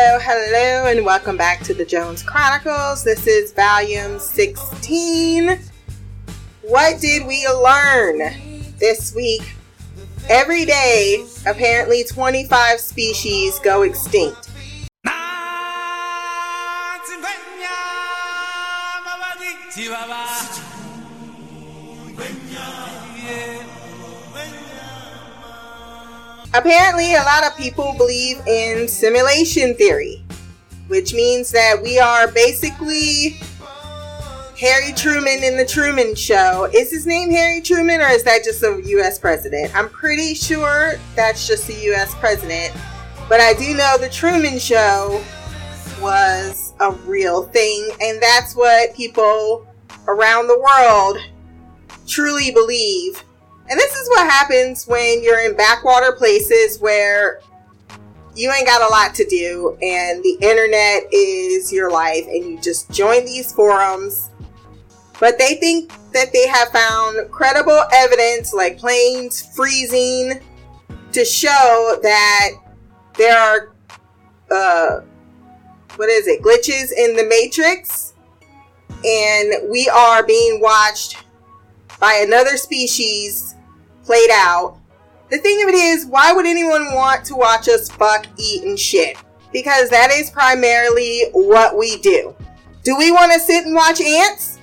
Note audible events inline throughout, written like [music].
Hello, hello, and welcome back to the Jones Chronicles. This is volume 16. What did we learn this week? Every day, apparently 25 species go extinct. Apparently, a lot of people believe in simulation theory, which means that we are basically Harry Truman in the Truman Show. Is his name Harry Truman or is that just a US president? I'm pretty sure that's just a US president, but I do know the Truman Show was a real thing, and that's what people around the world truly believe and this is what happens when you're in backwater places where you ain't got a lot to do and the internet is your life and you just join these forums. But they think that they have found credible evidence like planes freezing to show that there are uh what is it glitches in the matrix and we are being watched by another species played out. The thing of it is, why would anyone want to watch us fuck, eat, and shit? Because that is primarily what we do. Do we want to sit and watch ants?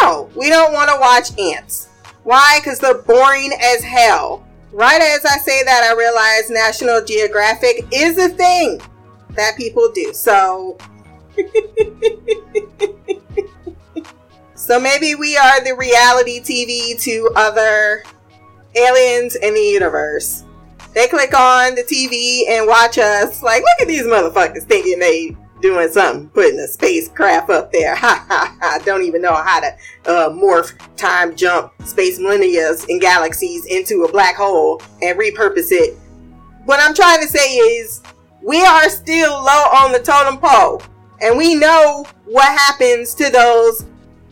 No, we don't want to watch ants. Why? Because they're boring as hell. Right as I say that, I realize National Geographic is a thing that people do. So. [laughs] so maybe we are the reality TV to other aliens in the universe. They click on the TV and watch us. Like, look at these motherfuckers thinking they doing something, putting a spacecraft up there. [laughs] Ha ha ha! Don't even know how to uh, morph, time jump, space millennia and galaxies into a black hole and repurpose it. What I'm trying to say is, we are still low on the totem pole, and we know what happens to those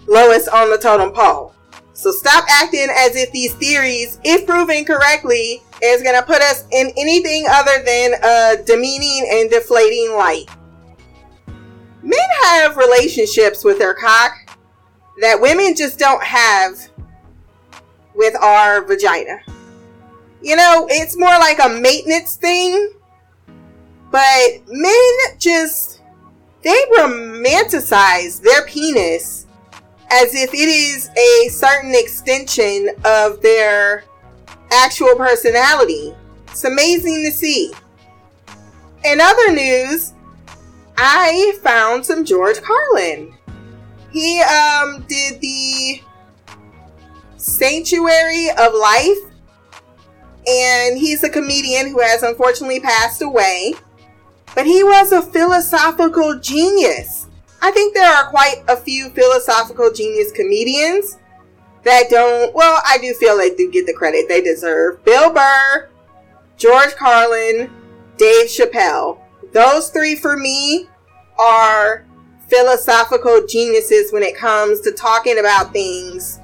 lowest on the totem pole. So stop acting as if these theories, if proven correctly, is going to put us in anything other than a demeaning and deflating light. Men have relationships with their cock that women just don't have with our vagina. You know, it's more like a maintenance thing, but men just, they romanticize their penis as if it is a certain extension of their actual personality. It's amazing to see. In other news, I found some George Carlin. He um, did the Sanctity of Life, and he's a comedian who has unfortunately passed away. But he was a philosophical genius. I think there are quite a few philosophical genius comedians that don't, well, I do feel they do get the credit they deserve. Bill Burr, George Carlin, Dave Chappelle. Those three for me are philosophical geniuses when it comes to talking about things.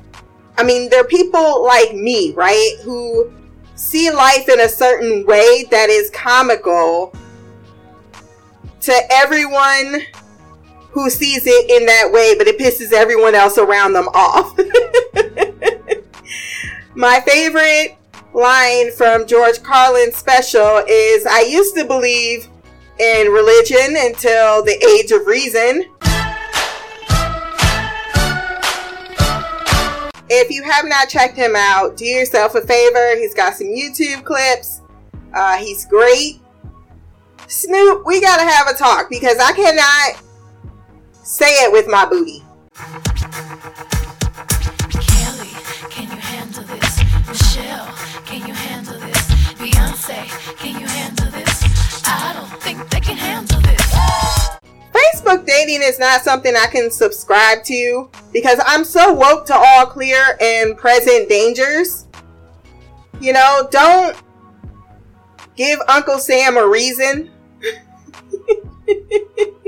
I mean, they're people like me, right? Who see life in a certain way that is comical to everyone who sees it in that way, but it pisses everyone else around them off. [laughs] My favorite line from George Carlin's special is I used to believe in religion until the age of reason. If you have not checked him out, do yourself a favor. He's got some YouTube clips. Uh, he's great. Snoop, we gotta have a talk because I cannot Say it with my booty. Kelly, can you handle this? Michelle, can you handle this? Beyonce, can you handle this? I don't think they can handle this. Facebook dating is not something I can subscribe to because I'm so woke to all clear and present dangers. You know, don't give Uncle Sam a reason. [laughs]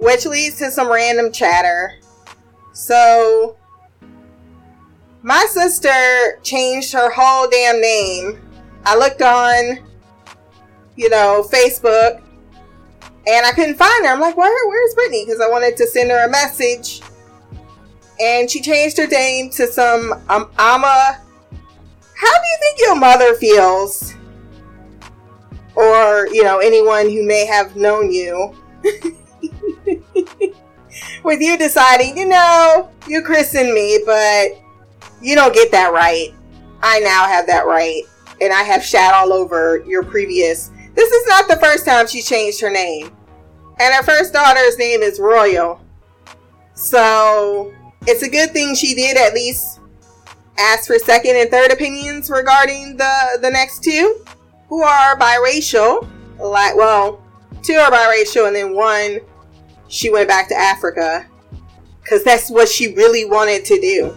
which leads to some random chatter. So, my sister changed her whole damn name. I looked on, you know, Facebook and I couldn't find her. I'm like, where, where's Brittany? Because I wanted to send her a message. And she changed her name to some um, Ama. How do you think your mother feels? Or, you know, anyone who may have known you. [laughs] [laughs] With you deciding, you know, you christened me, but you don't get that right. I now have that right. And I have shat all over your previous. This is not the first time she changed her name. And her first daughter's name is Royal. So it's a good thing she did at least ask for second and third opinions regarding the the next two who are biracial. Like well, two are biracial and then one she went back to Africa cuz that's what she really wanted to do.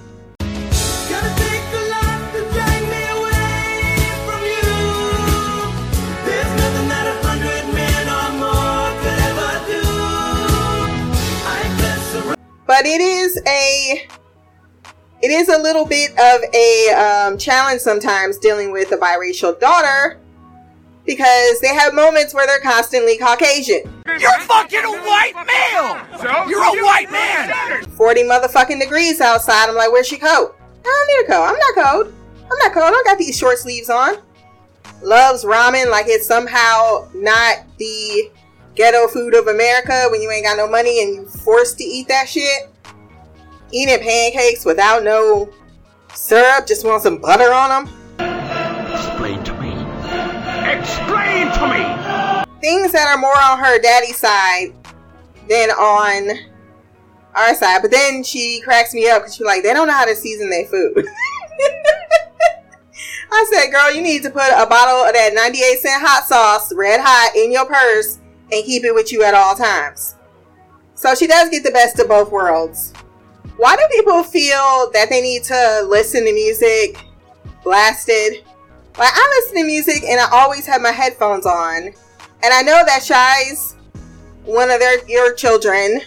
but it is a it is a little bit of a um, challenge sometimes dealing with a biracial daughter because they have moments where they're constantly Caucasian. You're fucking a white male. So you're a white man. Forty motherfucking degrees outside. I'm like, where's she coat? I don't need a coat. I'm not cold. I'm not cold. I got these short sleeves on. Loves ramen like it's somehow not the ghetto food of America when you ain't got no money and you forced to eat that shit. Eating pancakes without no syrup, just want some butter on them. Explain to me. Explain to me! Things that are more on her daddy's side than on our side. But then she cracks me up because she's like, they don't know how to season their food. [laughs] I said, girl, you need to put a bottle of that 98 cent hot sauce, red hot, in your purse and keep it with you at all times. So she does get the best of both worlds. Why do people feel that they need to listen to music blasted? Like I listen to music and I always have my headphones on. And I know that Shy's one of their your children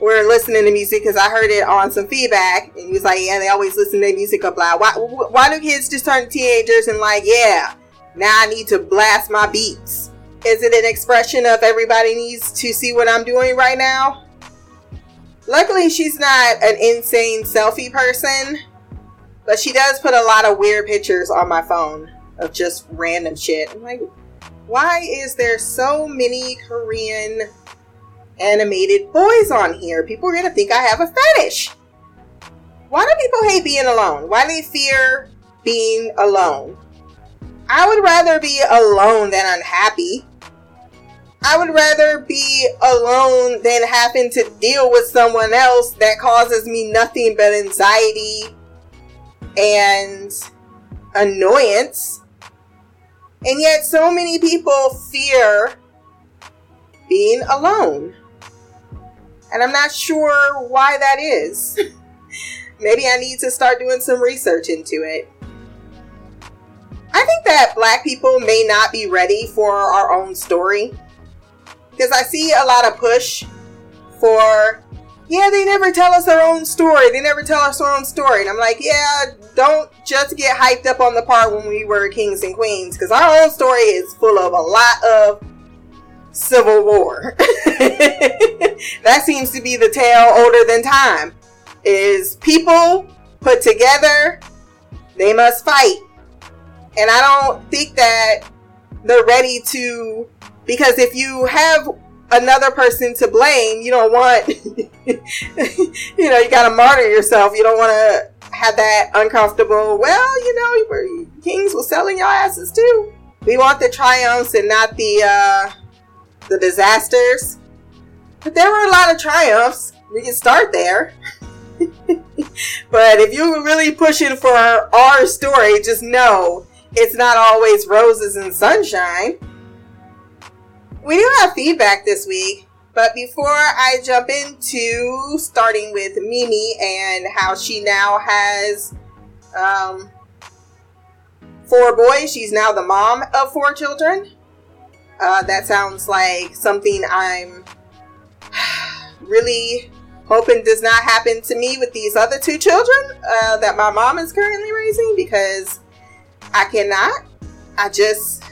were listening to music because I heard it on some feedback and he was like, Yeah, they always listen to music up loud. Why why do kids just turn teenagers and like, yeah, now I need to blast my beats? Is it an expression of everybody needs to see what I'm doing right now? Luckily, she's not an insane selfie person, but she does put a lot of weird pictures on my phone of just random shit. I'm like, why is there so many Korean animated boys on here? People are gonna think I have a fetish. Why do people hate being alone? Why do they fear being alone? I would rather be alone than unhappy. I would rather be alone than having to deal with someone else that causes me nothing but anxiety and annoyance. And yet, so many people fear being alone. And I'm not sure why that is. [laughs] Maybe I need to start doing some research into it. I think that black people may not be ready for our own story because I see a lot of push for yeah, they never tell us our own story. They never tell us our own story. And I'm like, yeah, don't just get hyped up on the part when we were kings and queens, because our own story is full of a lot of civil war. [laughs] that seems to be the tale older than time. Is people put together, they must fight. And I don't think that they're ready to because if you have another person to blame, you don't want, [laughs] you know, you got to martyr yourself. You don't want to have that uncomfortable, well, you know, kings will selling your asses too. We want the triumphs and not the, uh, the disasters. But there were a lot of triumphs. We can start there. [laughs] but if you're really pushing for our story, just know it's not always roses and sunshine we do have feedback this week, but before I jump into starting with Mimi and how she now has um, four boys, she's now the mom of four children. Uh, that sounds like something I'm [sighs] really hoping does not happen to me with these other two children uh, that my mom is currently raising because I cannot. I just,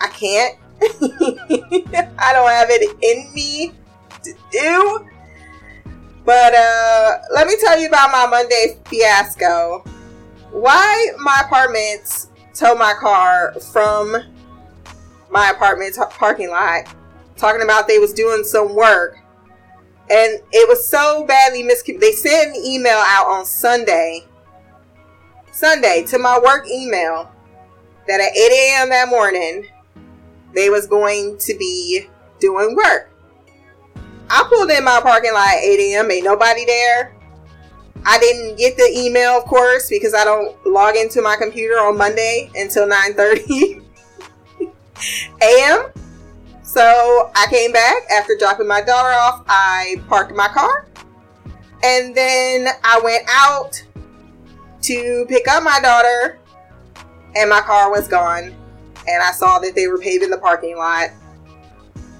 I can't [laughs] I don't have it in me to do. But uh, let me tell you about my Monday fiasco. Why my apartment tow my car from my apartment parking lot, talking about they was doing some work, and it was so badly miscommunicated. They sent an email out on Sunday, Sunday to my work email that at 8 a.m. that morning they was going to be doing work. I pulled in my parking lot at 8 a.m. Ain't nobody there. I didn't get the email, of course, because I don't log into my computer on Monday until 9:30 [laughs] a.m. So I came back after dropping my daughter off. I parked my car, and then I went out to pick up my daughter, and my car was gone. And I saw that they were paving the parking lot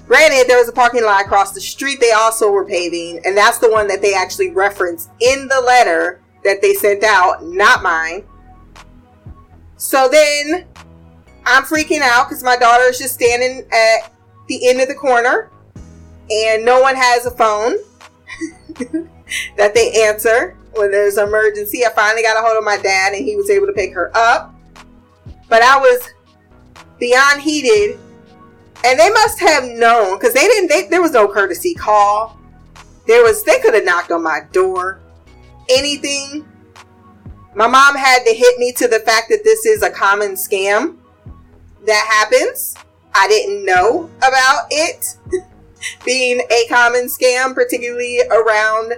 Granted, there was a parking lot across the street they also were paving, and that's the one that they actually referenced in the letter that they sent out, not mine. So then I'm freaking out because my daughter is just standing at the end of the corner and no one has a phone [laughs] that they answer when there's an emergency. I finally got a hold of my dad and he was able to pick her up. But I was beyond heated and they must have known because they didn't. They, there was no courtesy call. There was. They could have knocked on my door. Anything. My mom had to hit me to the fact that this is a common scam that happens. I didn't know about it [laughs] being a common scam, particularly around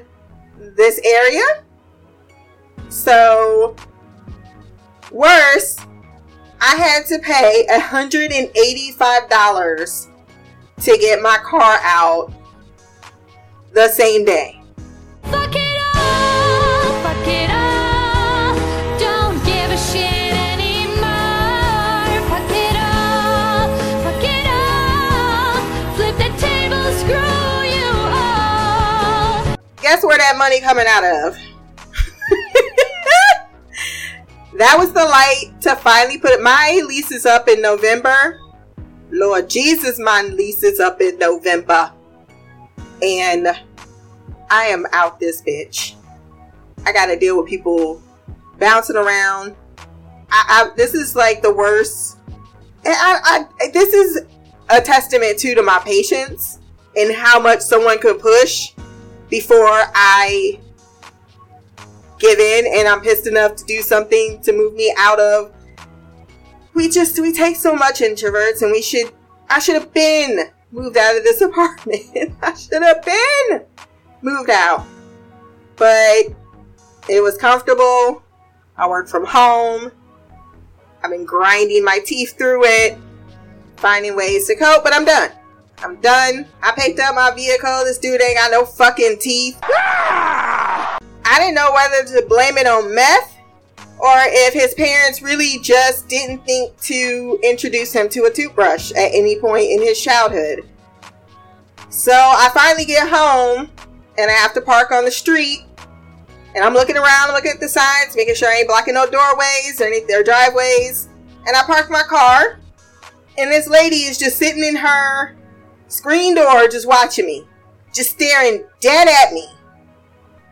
this area. So, worse, I had to pay $185 to get my car out the same day. Fuck it all, fuck it all. Don't give a shit anymore. Fuck it all, fuck it all. Flip the table, screw you all. Guess where that money coming out of? That was the light to finally put it. My lease is up in November. Lord Jesus, my lease is up in November. And I am out this bitch. I gotta deal with people bouncing around. I, I this is like the worst. And I, I this is a testament too to my patience and how much someone could push before I give in and I'm pissed enough to do something to move me out of. We just, we take so much introverts and we should, I should have been moved out of this [laughs] apartment. I should have been moved out. But it was comfortable. I work from home. I've been grinding my teeth through it, finding ways to cope, but I'm done. I'm done. I picked up my vehicle. This dude ain't got no fucking teeth. I didn't know whether to blame it on meth or if his parents really just didn't think to introduce him to a toothbrush at any point in his childhood. So I finally get home and I have to park on the street. And I'm looking around, looking at the signs, making sure I ain't blocking no doorways or any their driveways. And I park my car. And this lady is just sitting in her screen door, just watching me, just staring dead at me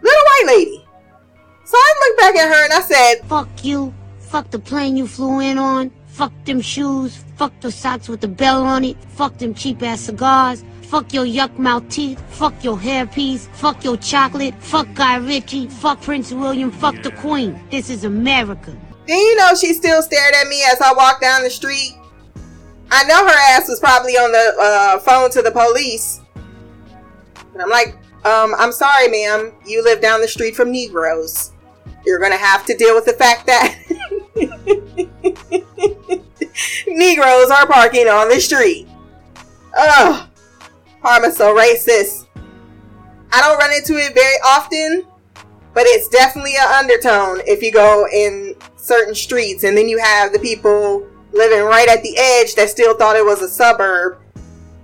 little white lady. So I looked back at her and I said, Fuck you. Fuck the plane you flew in on. Fuck them shoes. Fuck the socks with the bell on it. Fuck them cheap ass cigars. Fuck your yuck mouth teeth. Fuck your hairpiece. Fuck your chocolate. Fuck Guy Ritchie. Fuck Prince William. Fuck the Queen. This is America. Then you know she still stared at me as I walked down the street. I know her ass was probably on the uh, phone to the police. And I'm like, um, I'm sorry, ma'am. You live down the street from Negroes. You're gonna have to deal with the fact that [laughs] Negroes are parking on the street. Ugh. Parma's so racist. I don't run into it very often, but it's definitely an undertone if you go in certain streets and then you have the people living right at the edge that still thought it was a suburb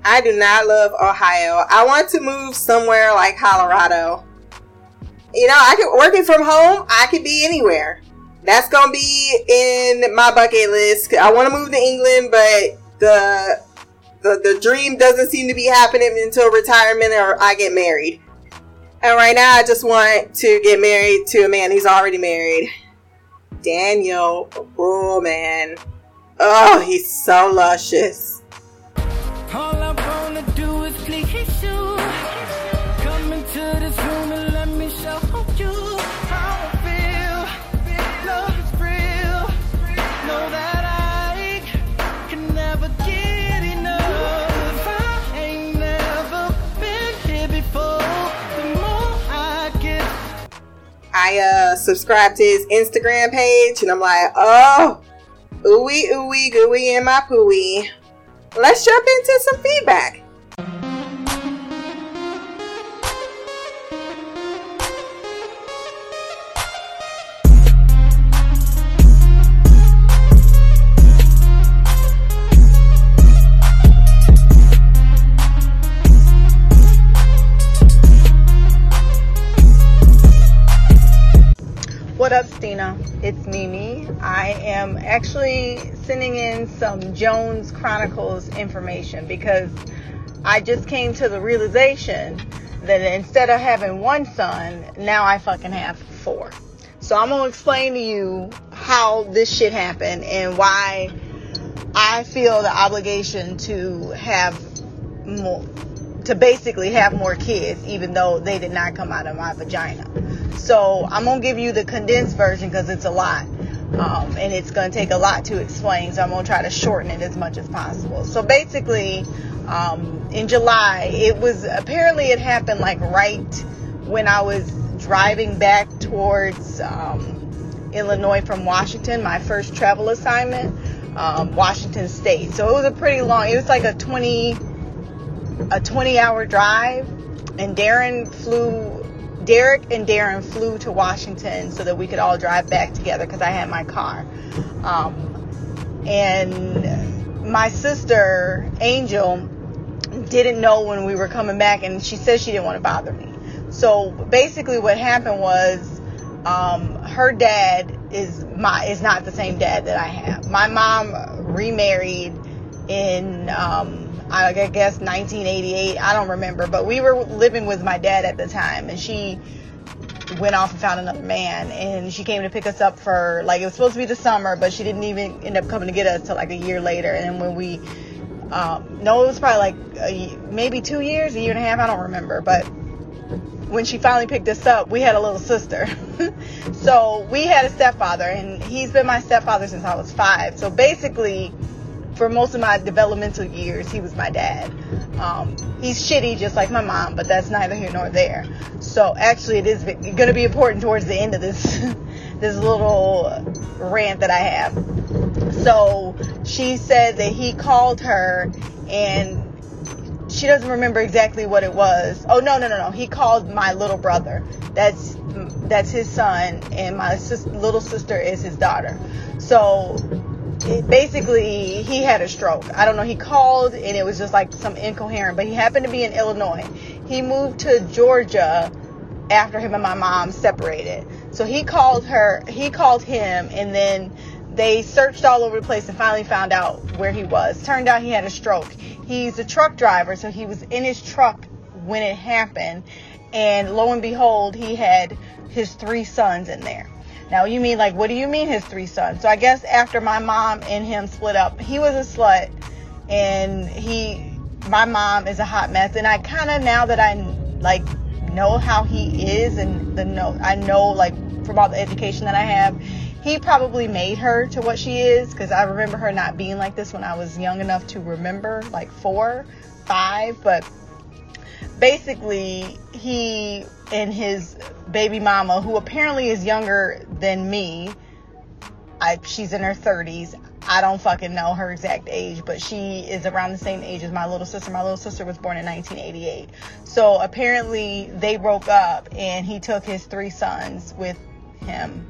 I do not love Ohio. I want to move somewhere like Colorado. You know, I could working from home. I could be anywhere. That's gonna be in my bucket list. I want to move to England, but the the, the dream doesn't seem to be happening until retirement or I get married. And right now, I just want to get married to a man who's already married. Daniel. Oh, man. Oh, he's so luscious. All I uh subscribed to his Instagram page and I'm like, oh, ooey ooey gooey in my pooey let's jump into some feedback. It's Mimi. I am actually sending in some Jones Chronicles information because I just came to the realization that instead of having one son, now I fucking have four. So I'm gonna explain to you how this shit happened and why I feel the obligation to have more, to basically have more kids, even though they did not come out of my vagina. So I'm gonna give you the condensed version because it's a lot. Um, and it's going to take a lot to explain, so I'm going to try to shorten it as much as possible. So basically, um, in July, it was apparently it happened like right when I was driving back towards um, Illinois from Washington, my first travel assignment, um, Washington State. So it was a pretty long. It was like a 20 a 20 hour drive, and Darren flew Derek and Darren flew to Washington so that we could all drive back together because I had my car. Um, and my sister, Angel, didn't know when we were coming back, and she said she didn't want to bother me. So basically, what happened was um, her dad is my is not the same dad that I have. My mom remarried in um, I guess 1988. I don't remember, but we were living with my dad at the time, and she went off and found another man, and she came to pick us up for like it was supposed to be the summer, but she didn't even end up coming to get us till like a year later. And when we, um, no, it was probably like a, maybe two years, a year and a half, I don't remember, but when she finally picked us up, we had a little sister. [laughs] so we had a stepfather, and he's been my stepfather since I was five. So basically for most of my developmental years, he was my dad. Um, he's shitty just like my mom, but that's neither here nor there. So actually, it is going to be important towards the end of this [laughs] this little rant that I have. So she said that he called her and she doesn't remember exactly what it was. Oh no, no, no, no. He called my little brother. That's that's his son, and my sis- little sister is his daughter. So basically he had a stroke. I don't know. He called and it was just like some incoherent, but he happened to be in Illinois. He moved to Georgia after him and my mom separated. So he called her, he called him and then they searched all over the place and finally found out where he was. Turned out he had a stroke. He's a truck driver, so he was in his truck when it happened. And lo and behold, he had his three sons in there. Now you mean like what do you mean his three sons? So I guess after my mom and him split up, he was a slut and he my mom is a hot mess and I kind of now that I like know how he is and the know I know like from all the education that I have, he probably made her to what she is because I remember her not being like this when I was young enough to remember like 4, 5, but basically he and his baby mama, who apparently is younger than me, I, she's in her 30s. I don't fucking know her exact age, but she is around the same age as my little sister. My little sister was born in 1988. So apparently they broke up and he took his three sons with him.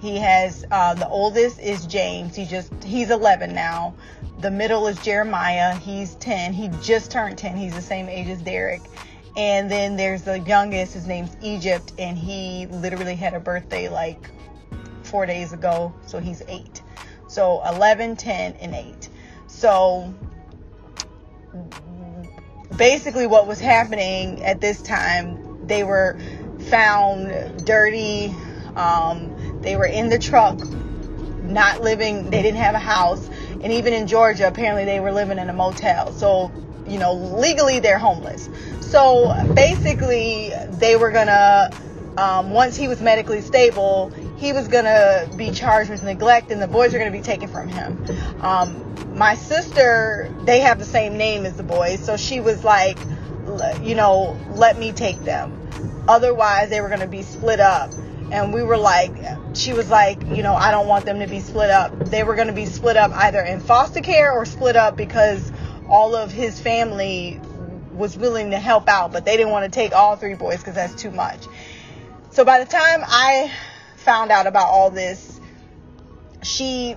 He has uh, the oldest is James. He just he's 11 now. The middle is Jeremiah. He's 10. He just turned 10. He's the same age as Derek. And then there's the youngest. His name's Egypt, and he literally had a birthday like four days ago. So he's eight. So 11, 10, and 8. So basically what was happening at this time, they were found dirty. Um, they were in the truck, not living, they didn't have a house. And even in Georgia, apparently they were living in a motel. So, you know, legally they're homeless. So basically, they were gonna, um, once he was medically stable, he was gonna be charged with neglect and the boys are gonna be taken from him. Um, my sister, they have the same name as the boys, so she was like, you know, let me take them. Otherwise, they were to be split up. And we were like, she was like, you know, I don't want them to be split up. They were going to be split up either in foster care or split up because all of his family was willing to help out, but they didn't want to take all three boys because that's too much. So by the time I found out about all this, she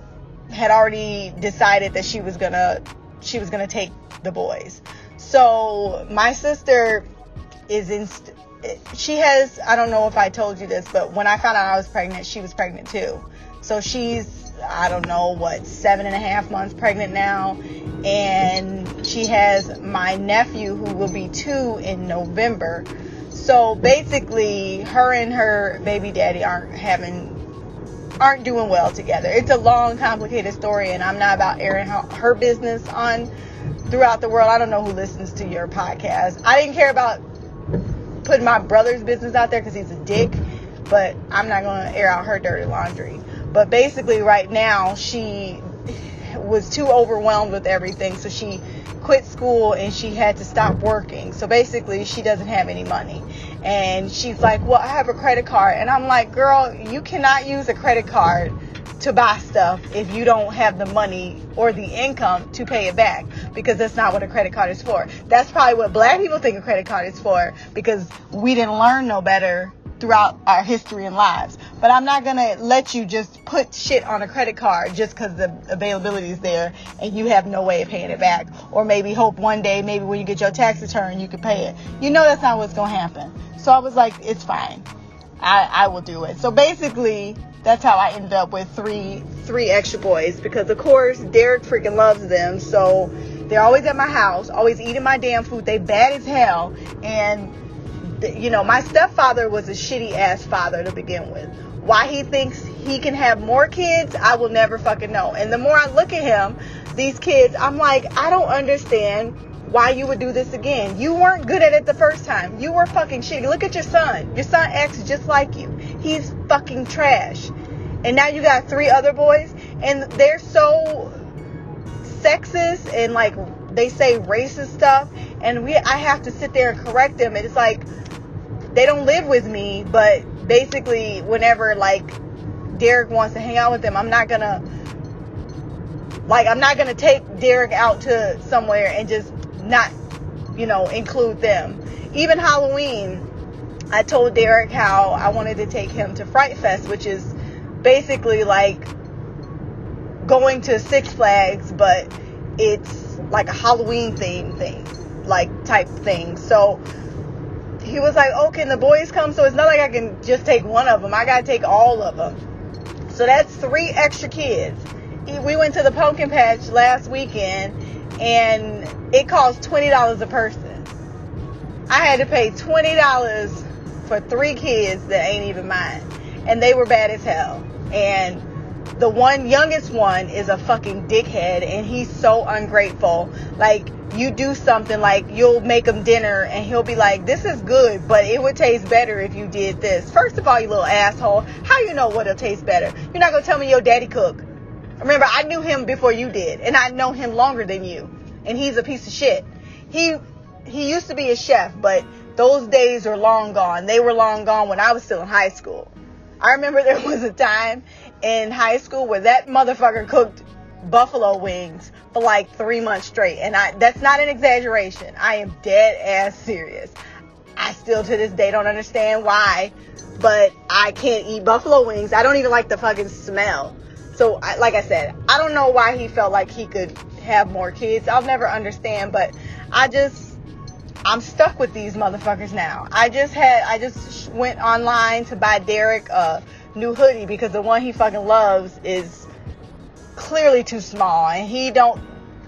had already decided that she was gonna she was gonna take the boys. So my sister is in. She has. I don't know if I told you this, but when I found out I was pregnant, she was pregnant too. So she's. I don't know what seven and a half months pregnant now, and she has my nephew who will be two in November. So basically, her and her baby daddy aren't having aren't doing well together. It's a long, complicated story, and I'm not about airing her business on throughout the world. I don't know who listens to your podcast. I didn't care about putting my brother's business out there because he's a dick, but I'm not going to air out her dirty laundry. But basically, right now, she was too overwhelmed with everything, so she quit school and she had to stop working. So basically, she doesn't have any money. And she's like, Well, I have a credit card. And I'm like, Girl, you cannot use a credit card to buy stuff if you don't have the money or the income to pay it back because that's not what a credit card is for. That's probably what black people think a credit card is for because we didn't learn no better throughout our history and lives. But I'm not going to let you just put shit on a credit card just because the availability is there and you have no way of paying it back. Or maybe hope one day, maybe when you get your tax return, you can pay it. You know that's not what's going to happen. So I was like, it's fine. I, I will do it. So basically, that's how I ended up with three three extra boys because of course Derek freaking loves them. So they're always at my house, always eating my damn food. They bad as hell and you know, my stepfather was a shitty ass father to begin with. Why he thinks he can have more kids, I will never fucking know. And the more I look at him, these kids, I'm like, I don't understand why you would do this again. You weren't good at it the first time. You were fucking shitty. Look at your son. Your son acts just like you. He's fucking trash. And now you got three other boys, and they're so sexist and like they say racist stuff, and we I have to sit there and correct them. And it's like they don't live with me, but basically, whenever like Derek wants to hang out with them, I'm not gonna like I'm not gonna take Derek out to somewhere and just not, you know, include them. Even Halloween, I told Derek how I wanted to take him to Fright Fest, which is basically like going to Six Flags, but it's like a Halloween theme thing, like type thing. So he was like, "Oh, can the boys come?" So it's not like I can just take one of them. I gotta take all of them. So that's three extra kids. We went to the pumpkin patch last weekend, and it cost twenty dollars a person. I had to pay twenty dollars for three kids that ain't even mine, and they were bad as hell. And the one youngest one is a fucking dickhead, and he's so ungrateful. Like you do something like you'll make him dinner and he'll be like, This is good, but it would taste better if you did this. First of all, you little asshole, how you know what'll taste better? You're not gonna tell me your daddy cook. Remember, I knew him before you did, and I know him longer than you. And he's a piece of shit. He he used to be a chef, but those days are long gone. They were long gone when I was still in high school. I remember [laughs] there was a time in high school where that motherfucker cooked buffalo wings for like three months straight. And I that's not an exaggeration. I am dead ass serious. I still to this day don't understand why, but I can't eat buffalo wings. I don't even like the fucking smell. So, I, like I said, I don't know why he felt like he could have more kids. I'll never understand, but I just, I'm stuck with these motherfuckers now. I just had, I just went online to buy Derek a new hoodie because the one he fucking loves is clearly too small and he don't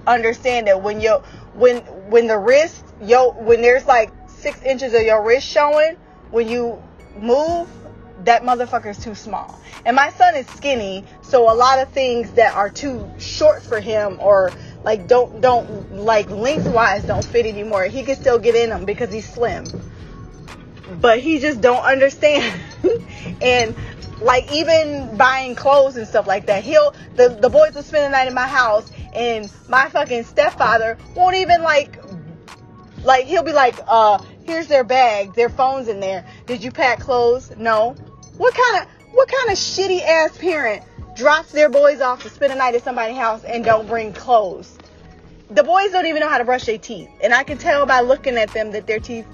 understand that when you when when the wrist, yo, when there's like six inches of your wrist showing, when you move, that motherfucker's too small. And my son is skinny, so a lot of things that are too short for him or like don't don't like lengthwise don't fit anymore. He can still get in them because he's slim. But he just don't understand. [laughs] and like even buying clothes and stuff like that. He'll the, the boys will spend the night in my house and my fucking stepfather won't even like like he'll be like, uh, here's their bag, their phones in there. Did you pack clothes? No. What kind of what kind of shitty ass parent drops their boys off to spend a night at somebody's house and don't bring clothes? The boys don't even know how to brush their teeth. And I can tell by looking at them that their teeth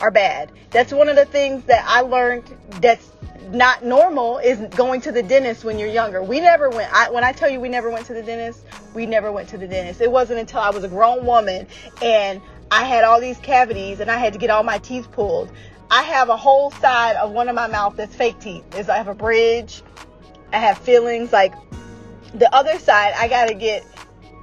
are bad. That's one of the things that I learned that's not normal is going to the dentist when you're younger. We never went. I, when I tell you we never went to the dentist, we never went to the dentist. It wasn't until I was a grown woman and I had all these cavities and I had to get all my teeth pulled I have a whole side of one of my mouth that's fake teeth. Is I have a bridge. I have fillings. Like the other side, I gotta get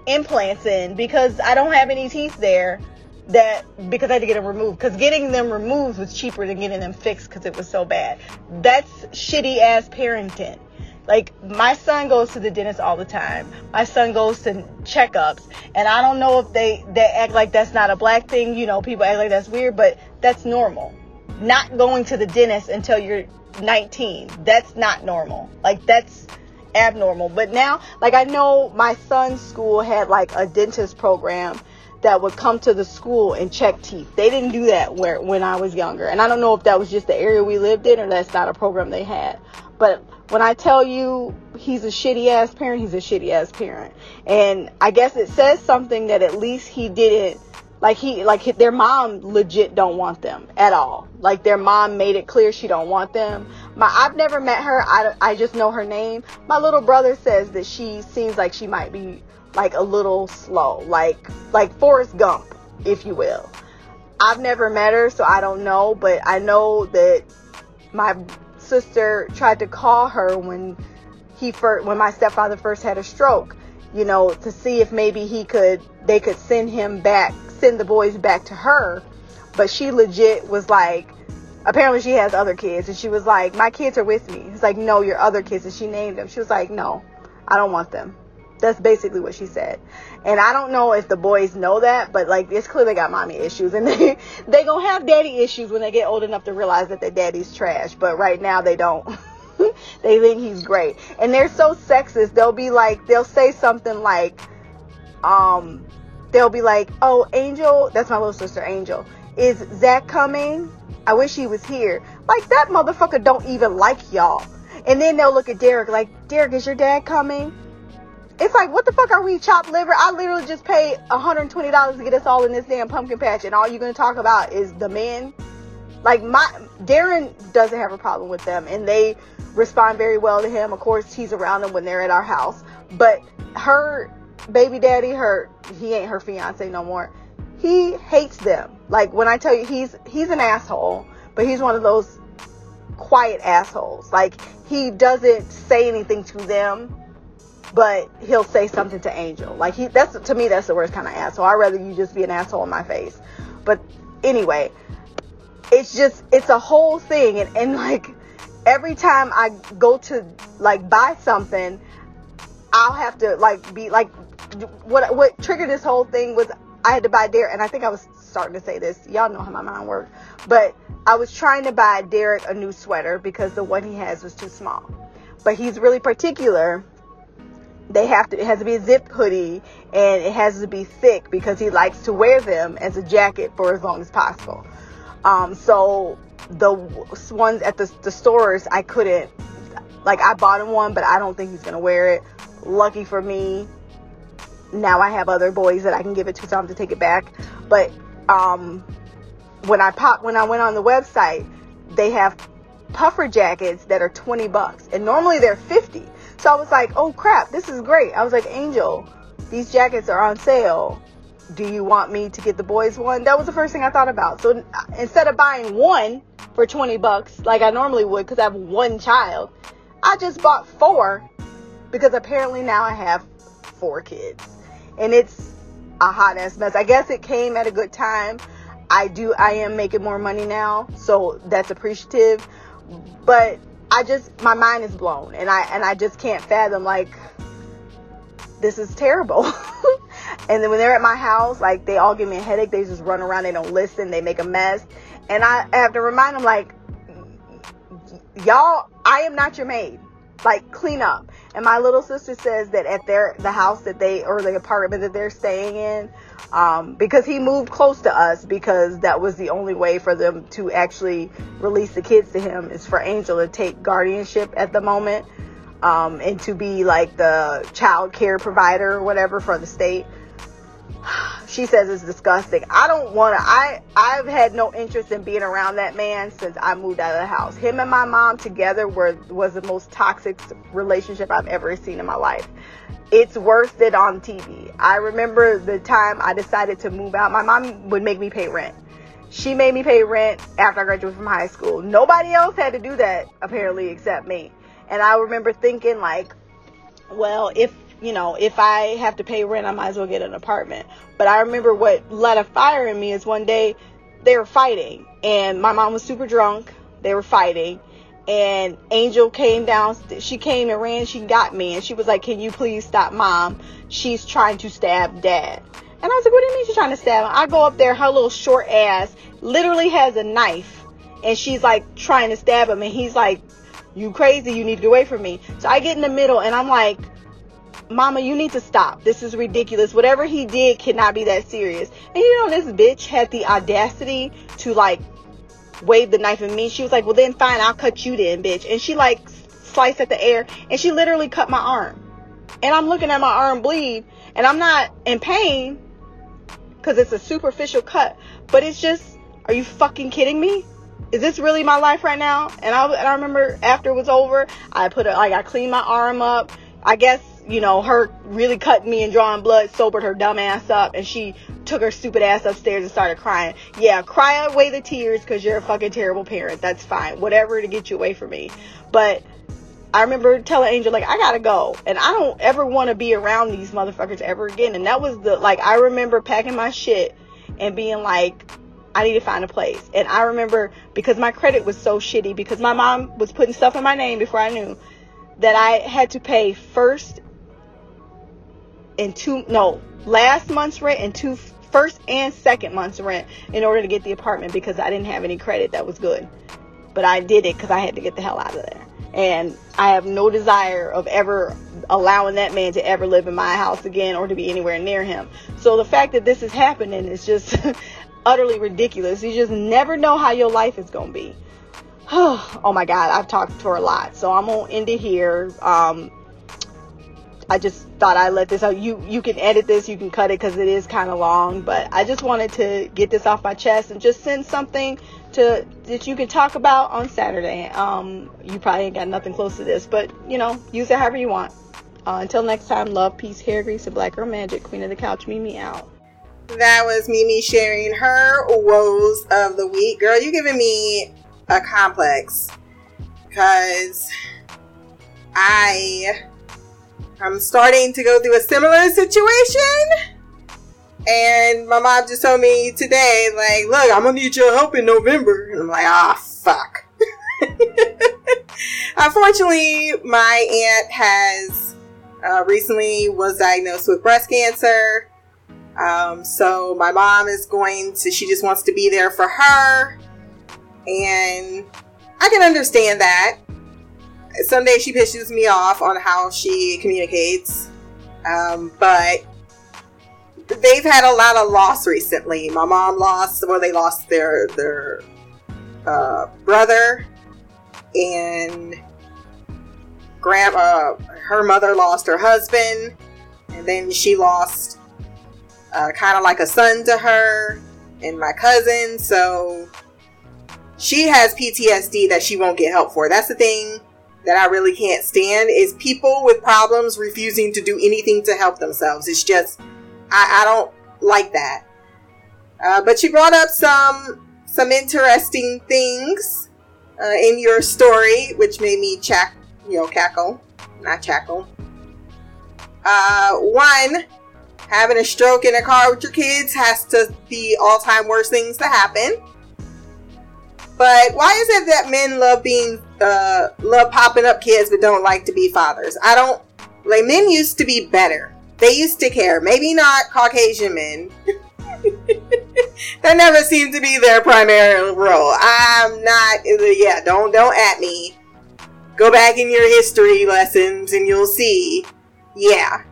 implants in because I don't have any teeth there. That because I had to get them removed. Because getting them removed was cheaper than getting them fixed because it was so bad. That's shitty ass parenting. Like my son goes to the dentist all the time. My son goes to checkups, and I don't know if they they act like that's not a black thing. You know, people act like that's weird, but that's normal not going to the dentist until you're 19. That's not normal. Like that's abnormal. But now, like I know my son's school had like a dentist program that would come to the school and check teeth. They didn't do that where when I was younger. And I don't know if that was just the area we lived in or that's not a program they had. But when I tell you he's a shitty ass parent, he's a shitty ass parent. And I guess it says something that at least he didn't like he like their mom legit don't want them at all like their mom made it clear she don't want them my i've never met her i, I just know her name my little brother says that she seems like she might be like a little slow like like forrest gump if you will i've never met her so i don't know but i know that my sister tried to call her when he first when my stepfather first had a stroke you know to see if maybe he could they could send him back send the boys back to her, but she legit was like, apparently she has other kids, and she was like, my kids are with me. It's like, no, your other kids, and she named them. She was like, no, I don't want them. That's basically what she said. And I don't know if the boys know that, but like it's clear they got mommy issues and [laughs] they they gonna have daddy issues when they get old enough to realize that their daddy's trash. But right now they don't. [laughs] they think he's great. And they're so sexist. They'll be like they'll say something like, um, they'll be like, "Oh, Angel, that's my little sister, Angel. Is Zach coming? I wish he was here." Like that motherfucker don't even like y'all. And then they'll look at Derek like, "Derek, is your dad coming?" It's like, what the fuck are we chopped liver? I literally just paid $120 to get us all in this damn pumpkin patch, and all you're gonna talk about is the men. Like my Darren doesn't have a problem with them, and they respond very well to him. Of course, he's around them when they're at our house. But her baby daddy, her he ain't her fiance no more. He hates them. Like when I tell you he's he's an asshole, but he's one of those quiet assholes. Like he doesn't say anything to them, but he'll say something to Angel. Like he that's to me that's the worst kind of asshole. I'd rather you just be an asshole in my face. But anyway, it's just it's a whole thing and, and like every time I go to like buy something, I'll have to like be like what what triggered this whole thing was I had to buy Derek, and I think I was starting to say this. Y'all know how my mind works, but I was trying to buy Derek a new sweater because the one he has was too small. But he's really particular. They have to. It has to be a zip hoodie, and it has to be thick because he likes to wear them as a jacket for as long as possible. Um, so the ones at the, the stores I couldn't like I bought him one, but I don't think he's gonna wear it. Lucky for me, now I have other boys that I can give it to, so I have to take it back. But um, when I pop, when I went on the website, they have puffer jackets that are 20 bucks, and normally they're 50. So I was like, oh crap, this is great. I was like, Angel, these jackets are on sale. Do you want me to get the boys one? That was the first thing I thought about. So uh, instead of buying one for 20 bucks, like I normally would, because I have one child, I just bought four because apparently now I have four kids and it's a hot ass mess. I guess it came at a good time. I do I am making more money now, so that's appreciative. But I just my mind is blown and I and I just can't fathom like this is terrible. [laughs] and then when they're at my house, like they all give me a headache. They just run around, they don't listen, they make a mess. And I have to remind them like y'all, I am not your maid. Like clean up. And my little sister says that at their the house that they or the apartment that they're staying in, um, because he moved close to us because that was the only way for them to actually release the kids to him is for Angel to take guardianship at the moment um, and to be like the child care provider or whatever for the state. [sighs] She says it's disgusting. I don't want to. I I've had no interest in being around that man since I moved out of the house. Him and my mom together were was the most toxic relationship I've ever seen in my life it's worse than on TV. I remember the time I decided to move out. My mom would make me pay rent. She made me pay rent after I graduated from high school. Nobody else had to do that apparently except me. And I remember thinking like, well, if you know, if I have to pay rent, I might as well get an apartment. But I remember what lit a fire in me is one day they were fighting and my mom was super drunk. They were fighting and Angel came down. She came and ran. She got me, and she was like, "Can you please stop, mom? She's trying to stab dad." And I was like, "What do you mean she's trying to stab him?" I go up there. Her little short ass literally has a knife, and she's like trying to stab him, and he's like, "You crazy? You need to get away from me." So I get in the middle, and I'm like. Mama, you need to stop. This is ridiculous. Whatever he did cannot be that serious. And you know, this bitch had the audacity to like wave the knife at me. She was like, well then fine, I'll cut you then, bitch. And she like sliced at the air and she literally cut my arm. And I'm looking at my arm bleed and I'm not in pain because it's a superficial cut, but it's just, are you fucking kidding me? Is this really my life right now? And I, and I remember after it was over, I put it like I cleaned my arm up. I guess you know, her really cutting me and drawing blood sobered her dumb ass up and she took her stupid ass upstairs and started crying. Yeah, cry away the tears because you're a fucking terrible parent. That's fine. Whatever to get you away from me. But I remember telling Angel, like, I gotta go. And I don't ever want to be around these motherfuckers ever again. And that was the, like, I remember packing my shit and being like, I need to find a place. And I remember because my credit was so shitty because my mom was putting stuff in my name before I knew that I had to pay first and two no last month's rent and two first and second month's rent in order to get the apartment because I didn't have any credit that was good. But I did it because I had to get the hell out of there. And I have no desire of ever allowing that man to ever live in my house again or to be anywhere near him. So the fact that this is happening is just [laughs] utterly ridiculous. You just never know how your life is going to be. [sighs] oh my God, I've talked for a lot. So I'm going to end it here. Um, I just thought I'd let this out. You you can edit this, you can cut it because it is kind of long, but I just wanted to get this off my chest and just send something to that you can talk about on Saturday. Um, you probably ain't got nothing close to this, but you know, use it however you want. Uh, until next time, love, peace, hair grease, and black girl magic. Queen of the couch, Mimi out. That was Mimi sharing her woes of the week. Girl, you giving me a complex because I I'm starting to go through a similar situation. And my mom just told me today, like, look, I'm gonna need your help in November. And I'm like, ah, fuck. [laughs] Unfortunately, my aunt has uh, recently was diagnosed with breast cancer. Um, so my mom is going to, she just wants to be there for her. And I can understand that some days she pisses me off on how she communicates, um, but they've had a lot of loss recently. My mom lost, well, they lost their their uh, brother, and grandma, her mother lost her husband, and then she lost uh, kind of like a son to her, and my cousin. So she has PTSD that she won't get help for. That's the thing that I really can't stand is people with problems refusing to do anything to help themselves. It's just, I, I don't like that. Uh, but you brought up some some interesting things uh, in your story, which made me chack, you know, cackle, not chackle. Uh, one, having a stroke in a car with your kids has to be all time worst things to happen. But why is it that men love being uh love popping up kids but don't like to be fathers? I don't like men used to be better. They used to care. Maybe not Caucasian men. [laughs] that never seemed to be their primary role. I'm not yeah, don't don't at me. Go back in your history lessons and you'll see. Yeah.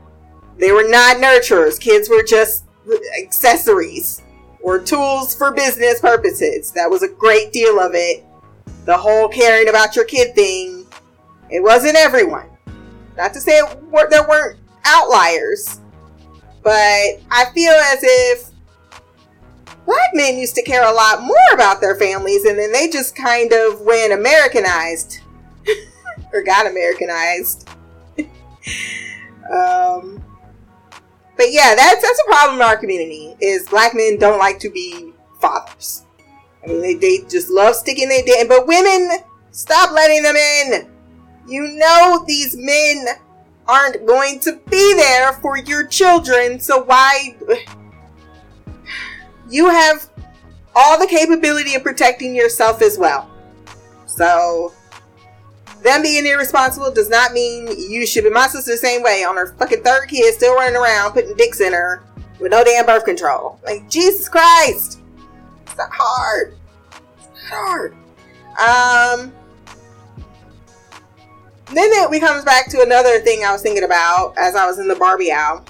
They were not nurturers. Kids were just accessories or tools for business purposes. That was a great deal of it. The whole caring about your kid thing, it wasn't everyone. Not to say there weren't outliers, but I feel as if black men used to care a lot more about their families and then they just kind of went Americanized [laughs] or got Americanized. [laughs] um, but yeah, that's that's a problem in our community. Is black men don't like to be fathers. I mean, they, they just love sticking their dick. in. But women, stop letting them in. You know these men aren't going to be there for your children, so why? You have all the capability of protecting yourself as well. So them being irresponsible does not mean you should be. My sister the same way on her fucking third kid, still running around putting dicks in her with no damn birth control. Like Jesus Christ, it's not hard. It's hard. Um. Then it we comes back to another thing I was thinking about as I was in the Barbie aisle.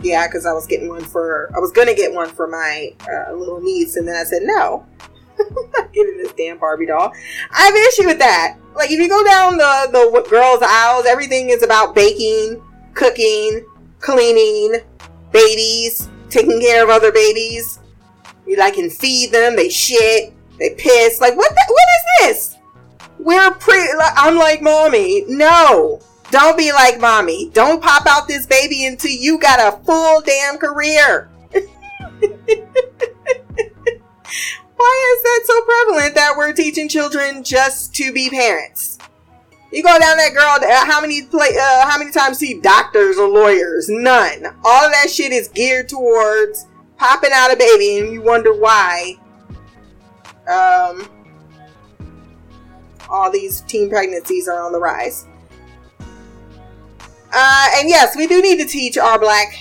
Yeah, because I was getting one for I was gonna get one for my uh, little niece, and then I said no. [laughs] I'm not getting this damn Barbie doll. I have an issue with that. Like if you go down the the girls' aisles, everything is about baking, cooking, cleaning, babies, taking care of other babies. Like can feed them. They shit. They piss. Like what? The, what is this? We're pretty. I'm like mommy. No, don't be like mommy. Don't pop out this baby until you got a full damn career. [laughs] Why is that so prevalent that we're teaching children just to be parents? You go down that girl. Uh, how many play? Uh, how many times see doctors or lawyers? None. All of that shit is geared towards popping out a baby, and you wonder why. Um, all these teen pregnancies are on the rise. Uh, and yes, we do need to teach our black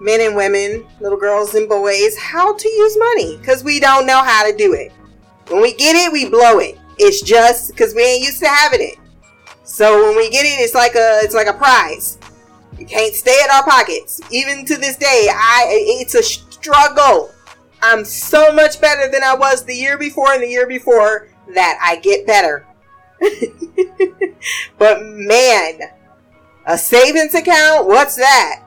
men and women, little girls and boys, how to use money because we don't know how to do it. When we get it, we blow it. It's just because we ain't used to having it. So when we get it, it's like a it's like a prize. Can't stay in our pockets. Even to this day, I it's a struggle. I'm so much better than I was the year before and the year before that I get better. [laughs] but man, a savings account, what's that?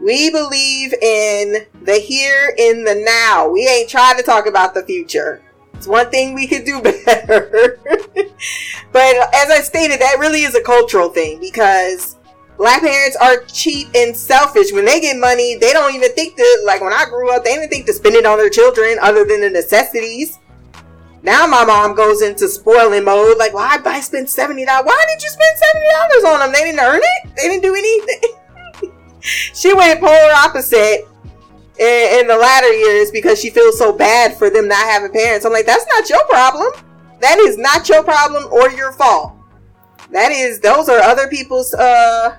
We believe in the here, in the now. We ain't trying to talk about the future. It's one thing we could do [laughs] better. but as I stated, that really is a cultural thing because black parents are cheap and selfish. When they get money, they don't even think to, like when I grew up, they didn't think to spend it on their children other than the necessities. Now my mom goes into spoiling mode, like, why well, I spent $70. Why did you spend $70 on them? They didn't earn it? They didn't do anything. [laughs] she went polar opposite in, in, the latter years because she feels so bad for them not having parents. I'm like, that's not your problem. That is not your problem or your fault. That is, those are other people's uh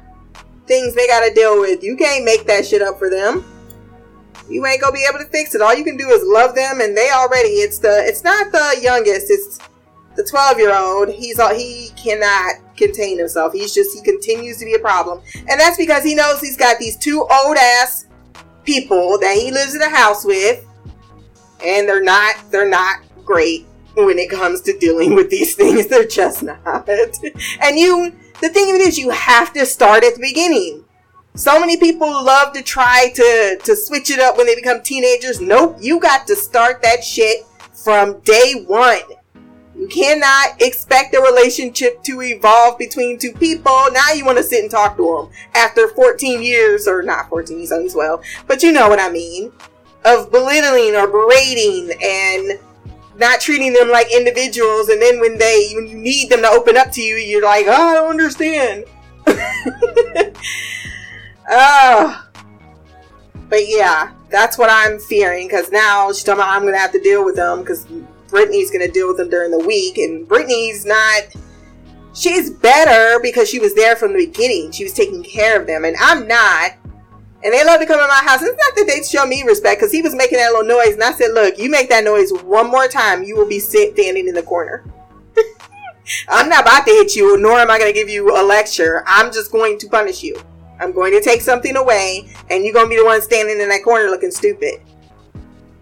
things they gotta deal with. You can't make that shit up for them. You ain't gonna be able to fix it. All you can do is love them, and they already. It's the. It's not the youngest. It's the 12 year old. He's all. He cannot contain himself. He's just, he continues to be a problem. And that's because he knows he's got these two old ass people that he lives in a house with. And they're not, they're not great when it comes to dealing with these [laughs] things. They're just not. and you, the thing of it is, you have to start at the beginning. So many people love to try to, to switch it up when they become teenagers. Nope, you got to start that shit from day one. You cannot expect a relationship to evolve between two people. Now you want to sit and talk to them after 14 years, or not 14, he's on 12, but you know what I mean, of belittling or berating and not treating them like individuals. And then when they, when you need them to open up to you, you're like, oh, I don't understand. Oh. [laughs] But yeah, that's what I'm fearing because now she's talking about I'm to have to deal with them because Brittany's to deal with them during the week. And Brittany's not. She's better because she was there from the beginning. She was taking care of them. And I'm not. And they love to come to my house. It's not that they show me respect because he was making that little noise. And I said, Look, you make that noise one more time, you will be standing in the corner. [laughs] I'm not about to hit you, nor am I going to give you a lecture. I'm just going to punish you. I'm going to take something away, and you're going to be the one standing in that corner looking stupid.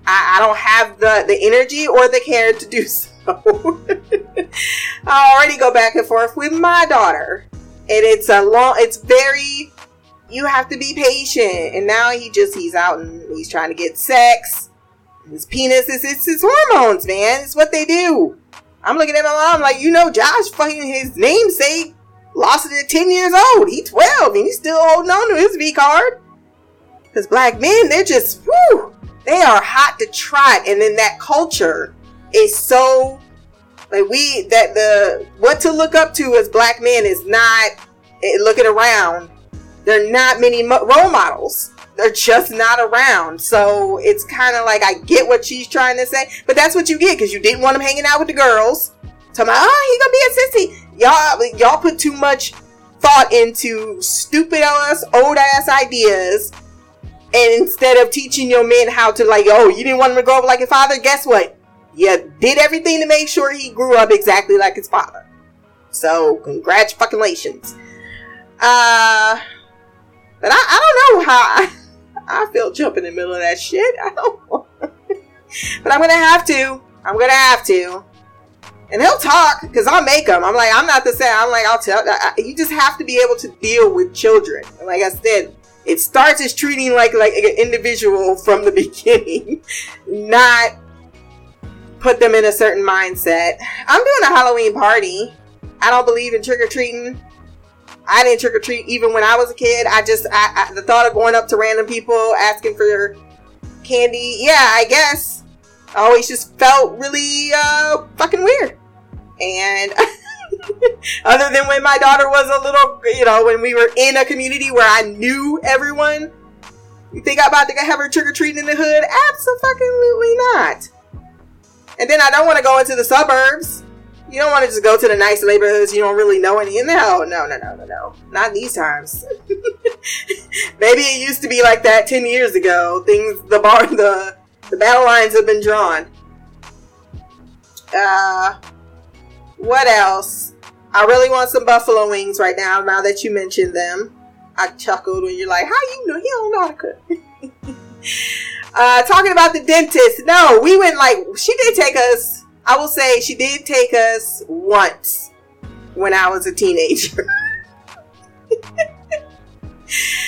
I, I don't have the, the energy or the care to do [laughs] so. [laughs] I already go back and forth with my daughter. And it's a long, it's very, you have to be patient. And now he just, he's out and he's trying to get sex. His penis is it's his hormones, man. It's what they do. I'm looking at my mom like, you know, Josh fucking his namesake lost it at 10 years old. He's 12 and he's still holding on to his V card. Because black men, they're just, whoo, they are hot to trot. And then that culture is so, like, we, that the, what to look up to as black men is not, eh, looking around, there are not many mo- role models. They're just not around. So it's kind of like, I get what she's trying to say, but that's what you get because you didn't want him hanging out with the girls. Talking about, oh, he gonna be a sissy y'all y'all put too much thought into stupid ass old ass ideas and instead of teaching your men how to like oh you didn't want him to grow up like his father guess what you did everything to make sure he grew up exactly like his father so congratulations uh but I, I don't know how I, [laughs] I feel jumping in the middle of that shit i don't [laughs] but i'm gonna have to i'm gonna have to and he'll talk because I'll make him. I'm like, I'm not the same. I'm like, I'll tell. I, you just have to be able to deal with children. And like I said, it starts as treating like like an individual from the [laughs] beginning, not put them in a certain mindset. I'm doing a Halloween party. I don't believe in trick or treating. I didn't trick or treat even when I was a kid. I just I, I, the thought of going up to random people asking for candy. Yeah, I guess. I always just felt really uh, fucking weird. And [laughs] other than when my daughter was a little, you know, when we were in a community where I knew everyone, you think I'm about to have her trick or treating in the hood? Absolutely not. And then I don't want to go into the suburbs. You don't want to just go to the nice neighborhoods you don't really know any. No, no, no, no, no, no. Not these times. [laughs] Maybe it used to be like that 10 years ago. Things, the bar, the, the battle lines have been drawn. Uh, what else? I really want some buffalo wings right now. Now that you mentioned them, I chuckled when you're like, "How you know he don't know how to cook?" [laughs] uh, talking about the dentist. No, we went like she did take us. I will say she did take us once when I was a teenager. [laughs]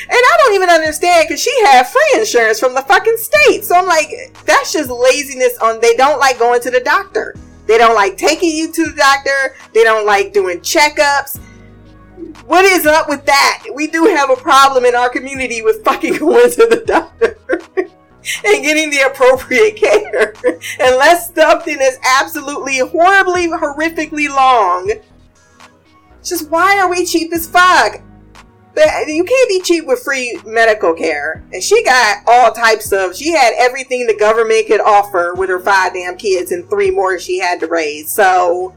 And I don't even understand because she had free insurance from the fucking state. So I'm like, that's just laziness on they don't like going to the doctor. They don't like taking you to the doctor. They don't like doing checkups. What is up with that? We do have a problem in our community with fucking [laughs] going to the doctor and getting the appropriate [laughs] care. Unless something is absolutely horribly, horrifically long. Just why are we cheap as fuck? But you can't be cheap with free medical care. And she got all types of, she had everything the government could offer with her five damn kids and three more she had to raise. So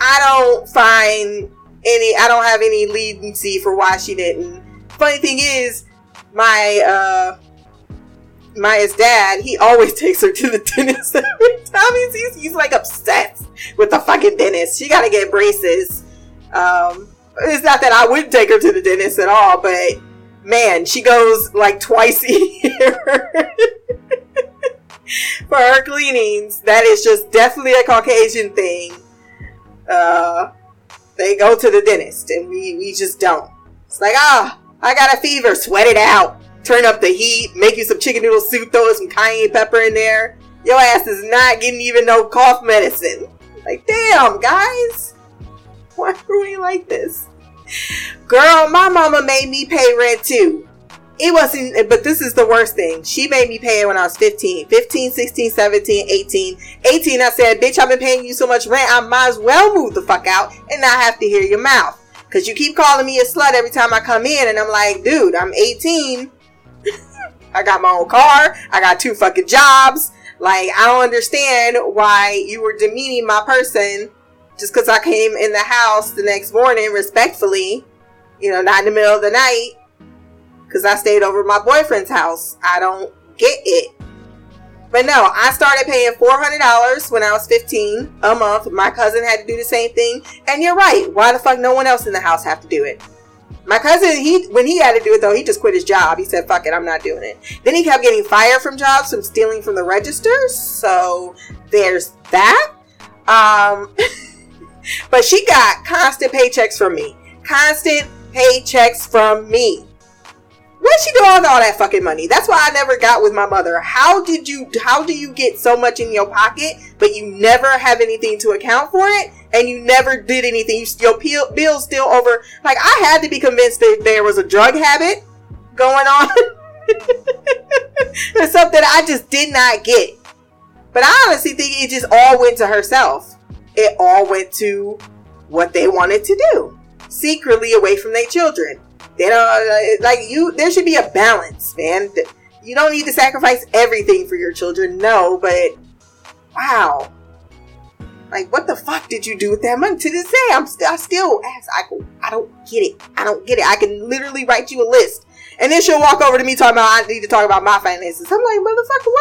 I don't find any, I don't have any leniency for why she didn't. Funny thing is, my, uh, Maya's dad, he always [laughs] takes her to the dentist every time. He's, he's, he's like obsessed with the fucking dentist. She gotta get braces. Um, it's not that I wouldn't take her to the dentist at all, but man, she goes like twice a [laughs] year [laughs] for her cleanings. That is just definitely a Caucasian thing. Uh, they go to the dentist, and we we just don't. It's like ah, oh, I got a fever, sweat it out, turn up the heat, make you some chicken noodle soup, throw some cayenne pepper in there. Your ass is not getting even no cough medicine. Like damn, guys. Why are we like this? Girl, my mama made me pay rent too. It wasn't, but this is the worst thing. She made me pay it when I was 15, 15, 16, 17, 18. 18, I said, bitch, I've been paying you so much rent, I might as well move the fuck out and not have to hear your mouth. Because you keep calling me a slut every time I come in, and I'm like, dude, I'm 18. I got my own car. I got two fucking jobs. Like, I don't understand why you were demeaning my person just because I came in the house the next morning respectfully, you know, not in the middle of the night, because I stayed over my boyfriend's house. I don't get it. But no, I started paying $400 when I was 15 a month. My cousin had to do the same thing. And you're right. Why the fuck no one else in the house have to do it? My cousin, he when he had to do it though, he just quit his job. He said, "Fuck it, I'm not doing it." Then he kept getting fired from jobs from stealing from the registers. So there's that. Um, [laughs] but she got constant paychecks from me. Constant paychecks from me. What's she doing with all that fucking money? That's why I never got with my mother. How did you? How do you get so much in your pocket, but you never have anything to account for it, and you never did anything? You, your bills still over. Like I had to be convinced that there was a drug habit going on. It's [laughs] something I just did not get. But I honestly think it just all went to herself. It all went to what they wanted to do, secretly away from their children. They don't like you. There should be a balance, man. You don't need to sacrifice everything for your children. No, but wow, like what the fuck did you do with that money? To this day, I'm still, I still ask. I I don't get it. I don't get it. I can literally write you a list, and then she'll walk over to me talking about I need to talk about my finances. I'm like, motherfucker,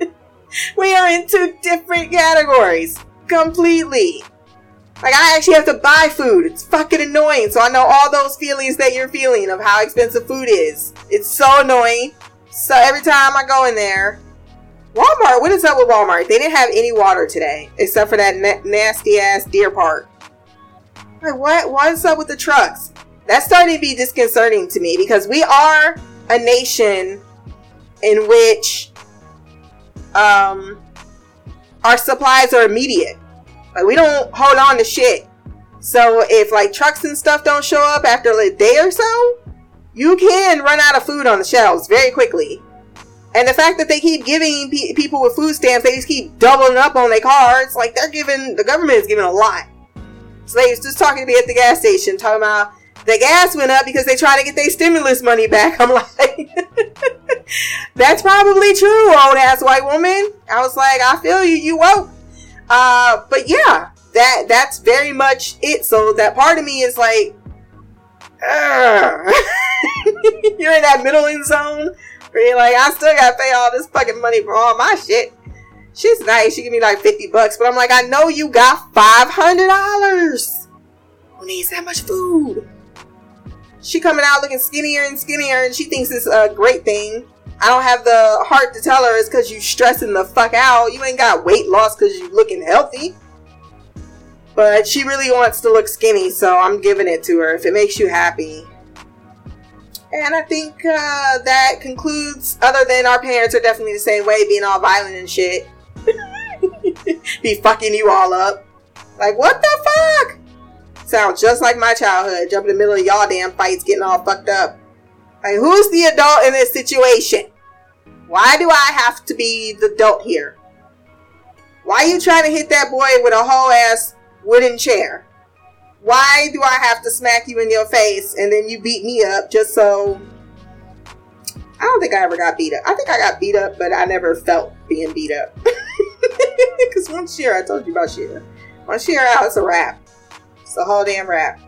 what? [laughs] we are in two different categories completely. Like I actually have to buy food. It's fucking annoying. So I know all those feelings that you're feeling of how expensive food is. It's so annoying. So every time I go in there, Walmart, what is up with Walmart? They didn't have any water today except for that na- nasty ass Deer Park. Like what? What's up with the trucks? That's starting to be disconcerting to me because we are a nation in which um, our supplies are immediate. Like we don't hold on to shit. So if like trucks and stuff don't show up after a day or so, you can run out of food on the shelves very quickly. And the fact that they keep giving pe- people with food stamps, they just keep doubling up on their cards. Like they're giving, the government is giving a lot. So they was just talking to me at the gas station, talking about the gas went up because they try to get their stimulus money back. [laughs] I'm like, [laughs] that's probably true, old ass white woman. I was like, I feel you, you woke. Uh, but yeah, that that's very much it. So that part of me is like, [laughs] you're in that middling zone where you're like, I still gotta pay all this fucking money for all my shit. She's nice. She give me like 50 bucks, but I'm like, I know you got $500. Who needs that much food? She coming out looking skinnier and skinnier, and she thinks it's a great thing. I don't have the heart to tell her it's because you stressing the fuck out. You ain't got weight loss because you looking healthy. But she really wants to look skinny, so I'm giving it to her if it makes you happy. And I think uh, that concludes, other than our parents are definitely the same way, being all violent and shit. [laughs] Be fucking you all up. Like, what the fuck? Sounds just like my childhood. Jump in the middle of y'all damn fights, getting all fucked up. Like, who's the adult in this situation? Why do I have to be the adult here? Why are you trying to hit that boy with a whole ass wooden chair? Why do I have to smack you in your face and then you beat me up just so? I don't think I ever got beat up. I think I got beat up, but I never felt being beat up. [laughs] Because once Shira, I told you about Shira. Once Shira out, it's a wrap. It's a whole damn wrap.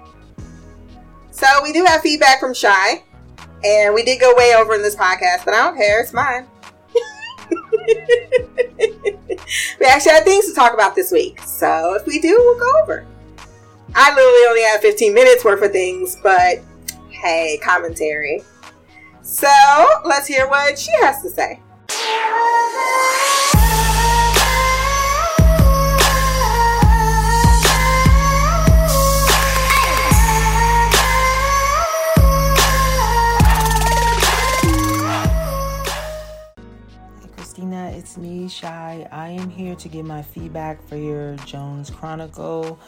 So we do have feedback from Shy. And we did go way over in this podcast, but I don't care. It's mine. [laughs] we actually had things to talk about this week. So if we do, we'll go over. I literally only had 15 minutes worth of things, but hey, commentary. So let's hear what she has to say. Christina, it's me, Shy. I am here to give my feedback for your Jones Chronicle,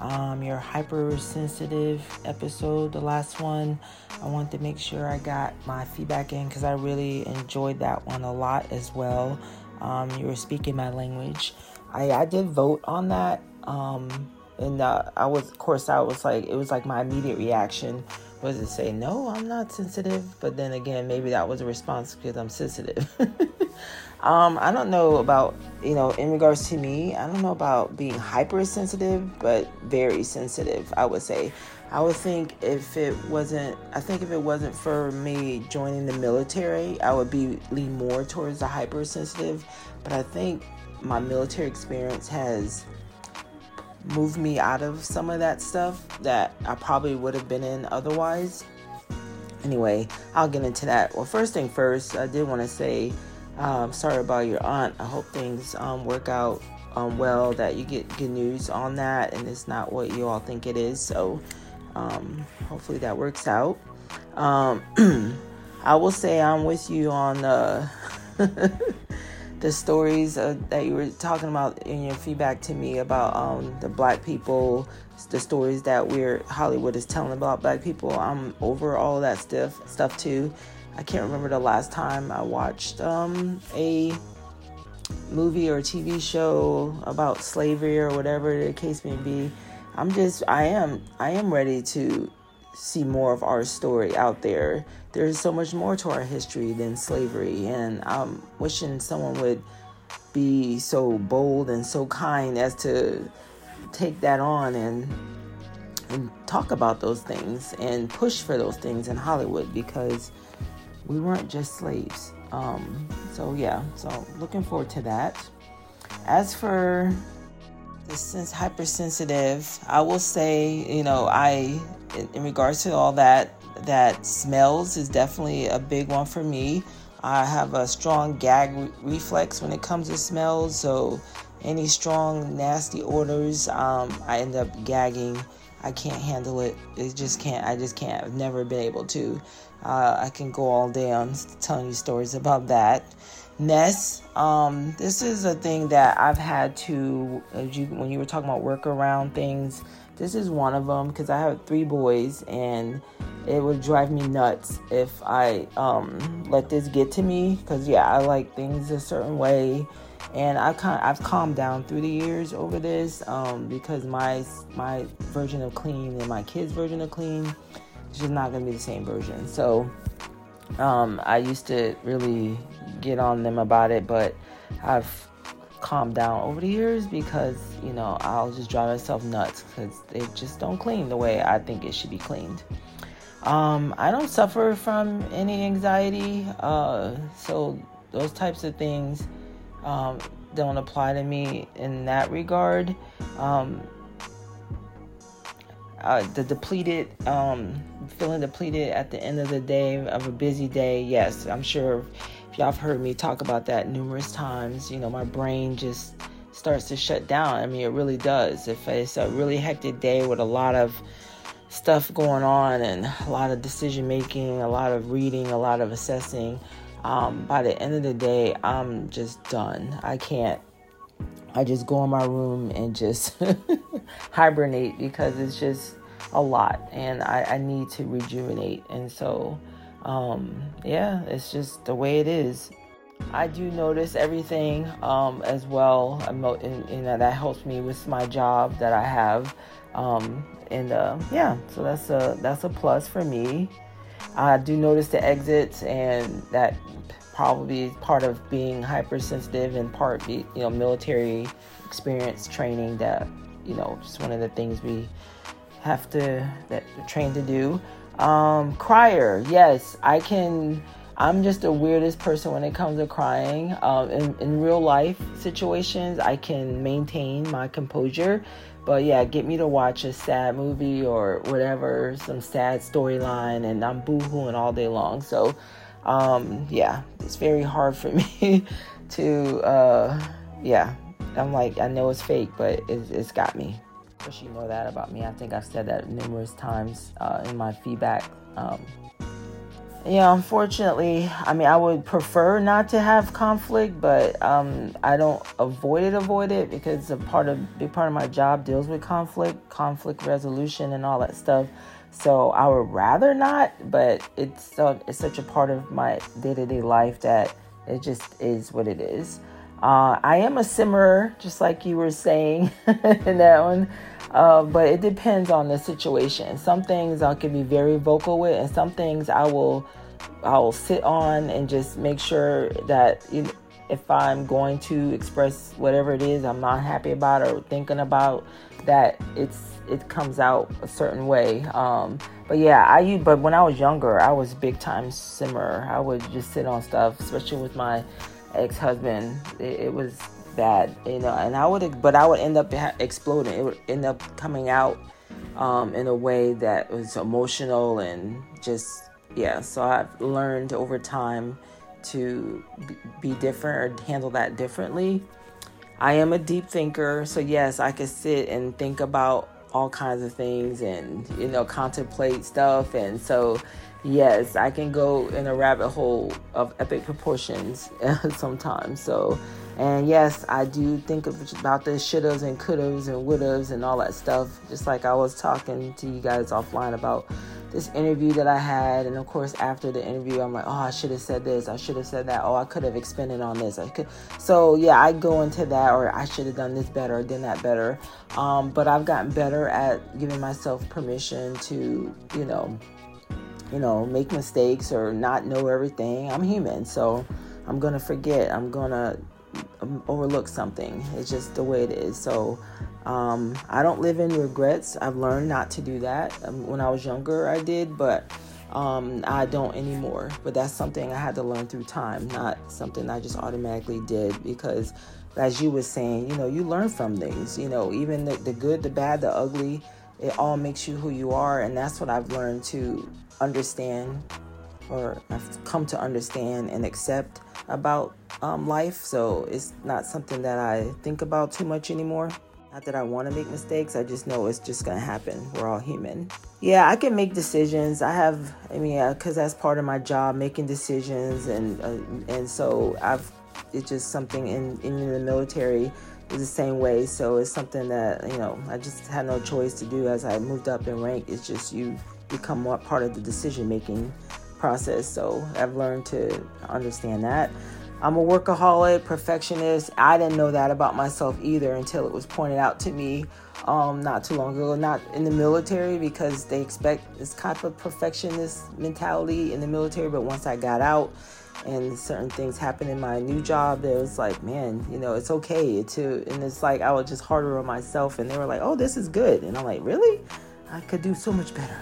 um, your hypersensitive episode, the last one. I want to make sure I got my feedback in because I really enjoyed that one a lot as well. Um, you were speaking my language. I, I did vote on that. Um, and uh, I was, of course, I was like, it was like my immediate reaction was to say, no, I'm not sensitive. But then again, maybe that was a response because I'm sensitive. [laughs] um, I don't know about, you know, in regards to me, I don't know about being hypersensitive, but very sensitive, I would say. I would think if it wasn't, I think if it wasn't for me joining the military, I would be lean more towards the hypersensitive. But I think my military experience has moved me out of some of that stuff that I probably would have been in otherwise. Anyway, I'll get into that. Well, first thing first, I did want to say, um, sorry about your aunt. I hope things um, work out um, well, that you get good news on that, and it's not what you all think it is. So, um, hopefully that works out. Um, [clears throat] I will say I'm with you on uh, [laughs] the stories uh, that you were talking about in your feedback to me about um, the black people, the stories that we're Hollywood is telling about black people. I'm over all that stuff stuff too. I can't remember the last time I watched um, a movie or TV show about slavery or whatever the case may be. I'm just I am I am ready to see more of our story out there. There's so much more to our history than slavery, and I'm wishing someone would be so bold and so kind as to take that on and and talk about those things and push for those things in Hollywood because we weren't just slaves. Um, so yeah, so looking forward to that. As for since hypersensitive, I will say, you know, I in, regards to all that, that smells is definitely a big one for me. I have a strong gag re- reflex when it comes to smells, so any strong nasty odors, um, I end up gagging. I can't handle it. It just can't. I just can't. I've never been able to. Uh, I can go all day on telling you stories about that. Ness. Um, this is a thing that I've had to, you, when you were talking about workaround things, this is one of them because I have three boys and it would drive me nuts if I um, let this get to me because yeah, I like things a certain way and I kind I've calmed down through the years over this um, because my my version of clean and my kids' version of clean is just not gonna be the same version. So um, I used to really get on them about it, but I've calmed down over the years because you know I'll just drive myself nuts because they just don't clean the way I think it should be cleaned. Um, I don't suffer from any anxiety, uh, so those types of things um, don't apply to me in that regard. Um, uh, the depleted, um, feeling depleted at the end of the day of a busy day, yes, I'm sure y'all have heard me talk about that numerous times. You know, my brain just starts to shut down. I mean, it really does. If it's a really hectic day with a lot of stuff going on and a lot of decision making, a lot of reading, a lot of assessing, um, by the end of the day, I'm just done. I can't. I just go in my room and just [laughs] hibernate because it's just a lot and I, I need to rejuvenate. And so, um, yeah, it's just the way it is. I do notice everything um, as well, and, and, that helps me with my job that I have. Um, and uh, yeah, so that's a that's a plus for me. I do notice the exits, and that probably part of being hypersensitive and part you know military experience training that you know just one of the things we have to that train to do. Um, crier, yes, I can. I'm just the weirdest person when it comes to crying. Um, in, in real life situations, I can maintain my composure. But yeah, get me to watch a sad movie or whatever, some sad storyline, and I'm boohooing all day long. So, um, yeah, it's very hard for [laughs] me to, uh, yeah, I'm like, I know it's fake, but it's, it's got me course, you know that about me. I think I've said that numerous times uh, in my feedback. Um, yeah, unfortunately, I mean, I would prefer not to have conflict, but um, I don't avoid it, avoid it because a part of big part of my job deals with conflict, conflict resolution, and all that stuff. So I would rather not, but it's so it's such a part of my day to day life that it just is what it is. Uh, I am a simmerer, just like you were saying [laughs] in that one. Uh, but it depends on the situation. Some things I can be very vocal with, and some things I will I will sit on and just make sure that if I'm going to express whatever it is I'm not happy about or thinking about, that it's it comes out a certain way. Um, but yeah, I but when I was younger, I was big time simmer. I would just sit on stuff, especially with my ex husband. It, it, was bad, you know. And I would, but I would end up exploding. It would end up coming out um, in a way that was emotional and just yeah. So I've learned over time to be different or handle that differently. I am a deep thinker, so yes, I could sit and think about all kinds of things and you know contemplate stuff and so yes, I can go in a rabbit hole of epic proportions [laughs] sometimes. So and yes, I do think about the shouldas and couldas and wouldas and all that stuff, just like I was talking to you guys offline about this interview that I had, and of course after the interview, I'm like, oh, I should have said this, I should have said that, oh, I could have expanded on this, I could. So yeah, I go into that, or I should have done this better, or done that better. Um, but I've gotten better at giving myself permission to, you know, you know, make mistakes or not know everything. I'm human, so I'm gonna forget. I'm gonna um, overlook something. It's just the way it is. So um, I don't live in regrets. I've learned not to do that. Um, when I was younger, I did, but um, I don't anymore. But that's something I had to learn through time, not something I just automatically did because, as you were saying, you know, you learn from things. You know, even the, the good, the bad, the ugly, it all makes you who you are, and that's what I've learned to understand, or I've come to understand and accept about um, life. So it's not something that I think about too much anymore. Not that I want to make mistakes, I just know it's just going to happen. We're all human. Yeah, I can make decisions. I have, I mean, because that's part of my job, making decisions, and uh, and so I've. It's just something in in the military the same way. So it's something that you know I just had no choice to do as I moved up in rank. It's just you become more part of the decision making process. So I've learned to understand that. I'm a workaholic, perfectionist. I didn't know that about myself either until it was pointed out to me um, not too long ago. Not in the military because they expect this type of perfectionist mentality in the military. But once I got out and certain things happened in my new job, it was like, man, you know, it's okay to. And it's like I was just harder on myself. And they were like, oh, this is good. And I'm like, really? I could do so much better.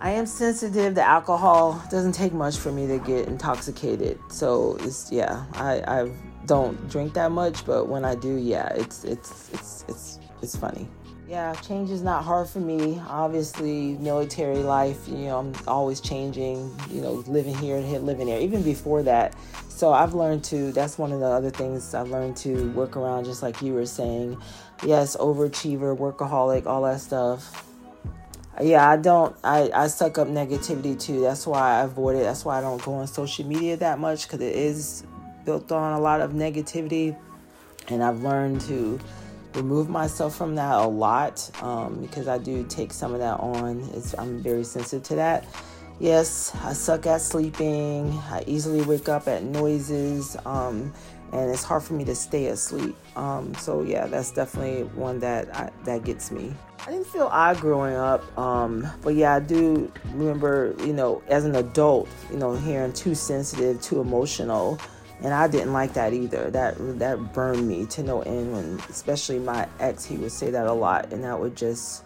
I am sensitive to alcohol. It doesn't take much for me to get intoxicated. So it's yeah, I, I don't drink that much, but when I do, yeah, it's it's it's it's it's funny. Yeah, change is not hard for me. Obviously, military life, you know, I'm always changing, you know, living here and living there, even before that. So I've learned to, that's one of the other things I've learned to work around, just like you were saying. Yes, overachiever, workaholic, all that stuff yeah, I don't. I I suck up negativity too. That's why I avoid it. That's why I don't go on social media that much because it is built on a lot of negativity, and I've learned to remove myself from that a lot um, because I do take some of that on. It's, I'm very sensitive to that. Yes, I suck at sleeping. I easily wake up at noises, um, and it's hard for me to stay asleep. Um, so yeah, that's definitely one that I, that gets me. I didn't feel odd growing up, um, but yeah, I do remember, you know, as an adult, you know, hearing too sensitive, too emotional, and I didn't like that either. That that burned me to no end. When especially my ex, he would say that a lot, and that would just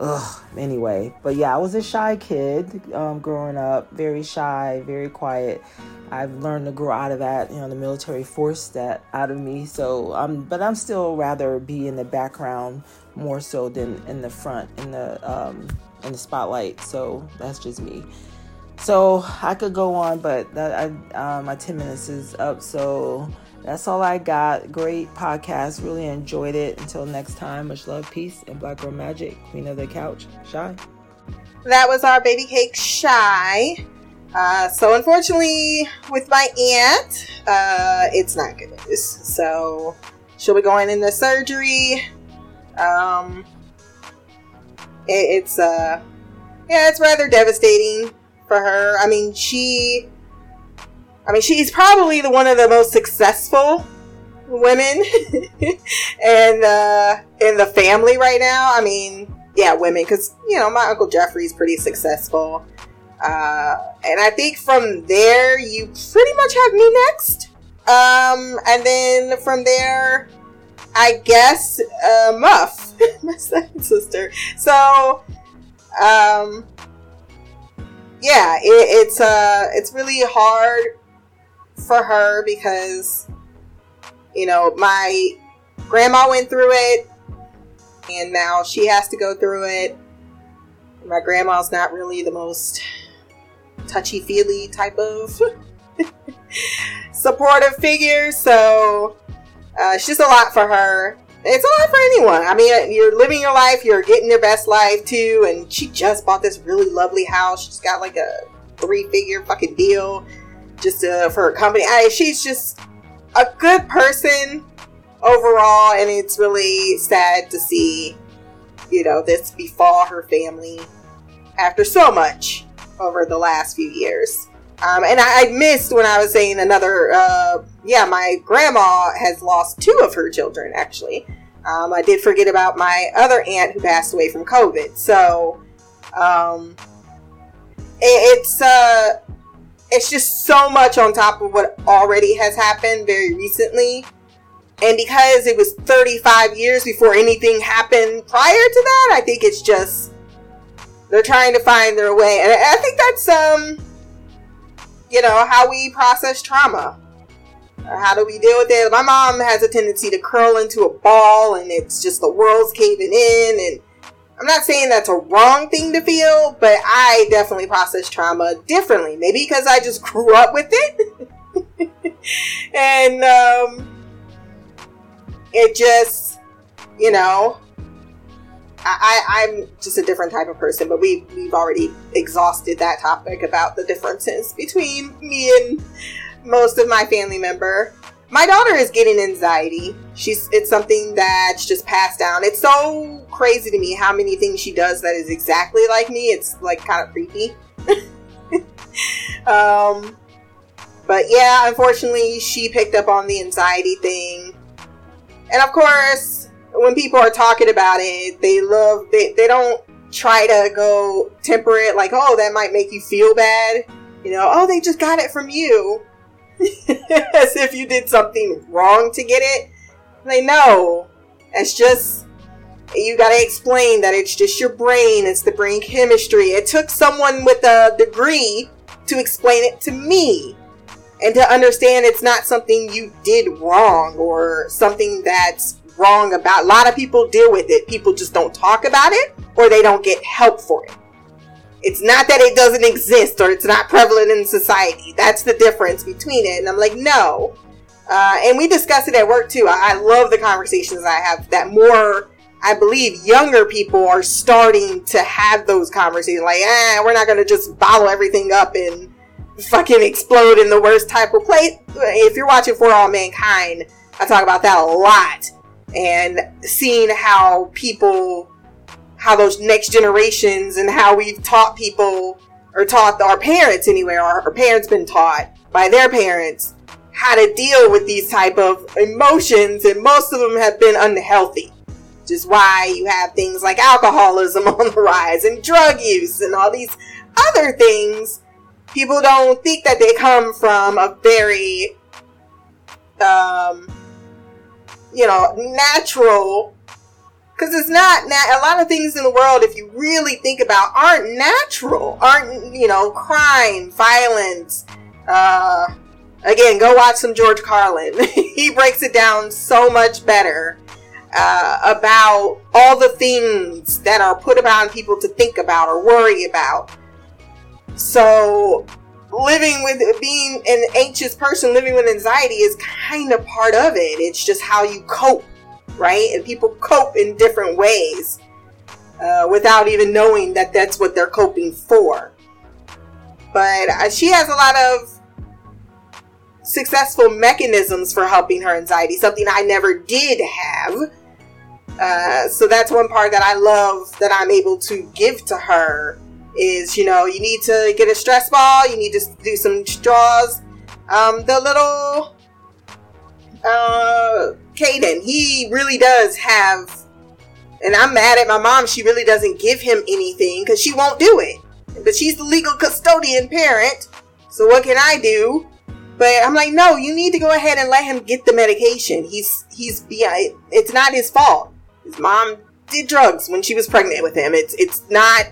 ugh anyway. But yeah i was a shy kid um, growing up. Very shy very quiet. I've learned to grow out of that you know the military forced that out of me. So um but i'm still rather be in the background more so than in the front in the um in the spotlight. So that's just me so i could go on but that i uh, my 10 minutes is up so that's all I got. Great podcast. Really enjoyed it. Until next time, much love, peace, and Black Girl Magic, Queen of the Couch, Shy. That was our baby cake, Shy. Uh, so unfortunately, with my aunt, uh, it's not good news. So she'll be going into surgery. Um, it, it's uh, yeah, it's rather devastating for her. I mean, she I mean, she's probably the one of the most successful women [laughs] and uh, in the family right now. I mean, yeah, women, because you know my uncle Jeffrey's pretty successful, uh, and I think from there you pretty much have me next. Um, and then from there, I guess uh, Muff, [laughs] my second sister. So, um, yeah, it, it's uh, it's really hard for her because you know my grandma went through it, and now she has to go through it. My grandma's not really the most touchy feely type of [laughs] supportive figure, so uh, it's just a lot for her. It's a lot for anyone. I mean, you're living your life, you're getting your best life too, and she just bought this really lovely house. She's got like a three figure fucking deal just uh, for her company. I, she's just a good person overall, and it's really sad to see, you know, this befall her family after so much over the last few years. Um, and I, I, missed when I was saying another. Uh, yeah, my grandma has lost two of her children. Actually, um, I did forget about my other aunt who passed away from COVID. So, um, it, it's uh, it's just so much on top of what already has happened very recently. And because it was 35 years before anything happened prior to that, I think it's just they're trying to find their way. And I think that's um you know, how we process trauma. Or how do we deal with it? My mom has a tendency to curl into a ball and it's just the world's caving in. And I'm not saying that's a wrong thing to feel, but I definitely process trauma differently. Maybe because I just [laughs] grew up with it. [laughs] and um, it just, you know, I, am just a different type of person, but we we've already exhausted that topic about the differences between me and most of my family member. My daughter is getting anxiety. She's it's something that's just passed down. It's so crazy to me how many things she does that is exactly like me. It's like kind of creepy. [laughs] um, but yeah, unfortunately, she picked up on the anxiety thing, and of course when people are talking about it, they love they they don't try to go temper it like, oh, that might make you feel bad. You know, oh, they just got it from you. [laughs] As if you did something wrong to get it. They know. It's just you got to explain that it's just your brain, it's the brain chemistry. It took someone with a degree to explain it to me and to understand it's not something you did wrong or something that's wrong about. A lot of people deal with it. People just don't talk about it or they don't get help for it. It's not that it doesn't exist or it's not prevalent in society. That's the difference between it. And I'm like, no. Uh, and we discuss it at work too. I, I love the conversations I have that more, I believe, younger people are starting to have those conversations. Like, eh, we're not going to just bottle everything up and fucking explode in the worst type of place. If you're watching For All Mankind, I talk about that a lot and seeing how people how those next generations and how we've taught people or taught our parents anyway or our parents been taught by their parents how to deal with these type of emotions and most of them have been unhealthy which is why you have things like alcoholism [laughs] on the rise and drug use and all these other things. People don't think that they come from a very um, you know, natural. Because it's not na- a lot of things in the world, if you really think about, aren't natural. Aren't you know, crime, violence. Uh, again, go watch some George Carlin. [laughs] he breaks it down so much better uh, about all the things that are put upon people to think about or worry about. So living with being an anxious person living with anxiety is kind of part of it. It's just how you cope right? And people cope in different ways uh, without even knowing that that's what they're coping for. But uh, she has a lot of successful mechanisms for helping her anxiety something i never did have. Uh, so that's one part that i love that i'm able to give to her is you know you need to get a stress ball you need to do some straws um, the little uh, Caden, he really does have, and I'm mad at my mom. She really doesn't give him anything because she won't do it. But she's the legal custodian parent. So what can I do? But I'm like, no, you need to go ahead and let him get the medication. He's he's beyond. It's not his fault. His mom did drugs when she was pregnant with him. It's it's not.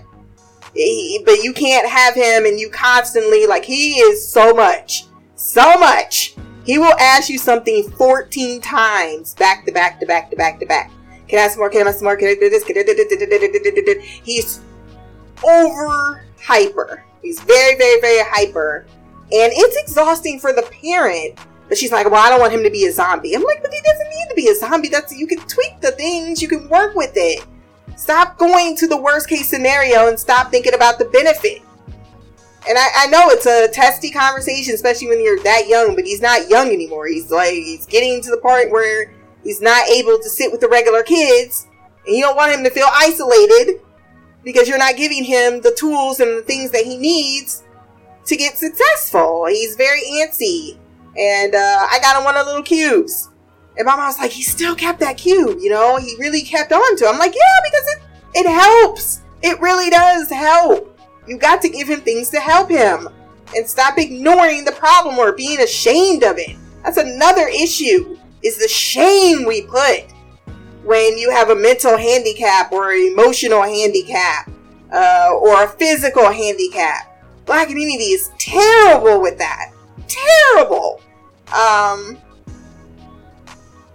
He, but you can't have him and you constantly like he is so much, so much. He will ask you something 14 times back to back to back to back to back. Can I have some more? Can I have some more? Can I do this? Can I do this? He's over hyper. He's very, very, very hyper. And it's exhausting for the parent. But she's like, well, I don't want him to be a zombie. I'm like, but he doesn't need to be a zombie. That's you can tweak the things, you can work with it. Stop going to the worst case scenario and stop thinking about the benefit. And I, I know it's a testy conversation, especially when you're that young, but he's not young anymore. He's like he's getting to the point where he's not able to sit with the regular kids, and you don't want him to feel isolated because you're not giving him the tools and the things that he needs to get successful. He's very antsy. And uh, I got him one of the little cubes. And my mom's like, he still kept that cube, you know? He really kept on to it. I'm like, yeah, because it, it helps. It really does help. You got to give him things to help him. And stop ignoring the problem or being ashamed of it. That's another issue, is the shame we put when you have a mental handicap or emotional handicap uh, or a physical handicap. Black community is terrible with that. Terrible. Um.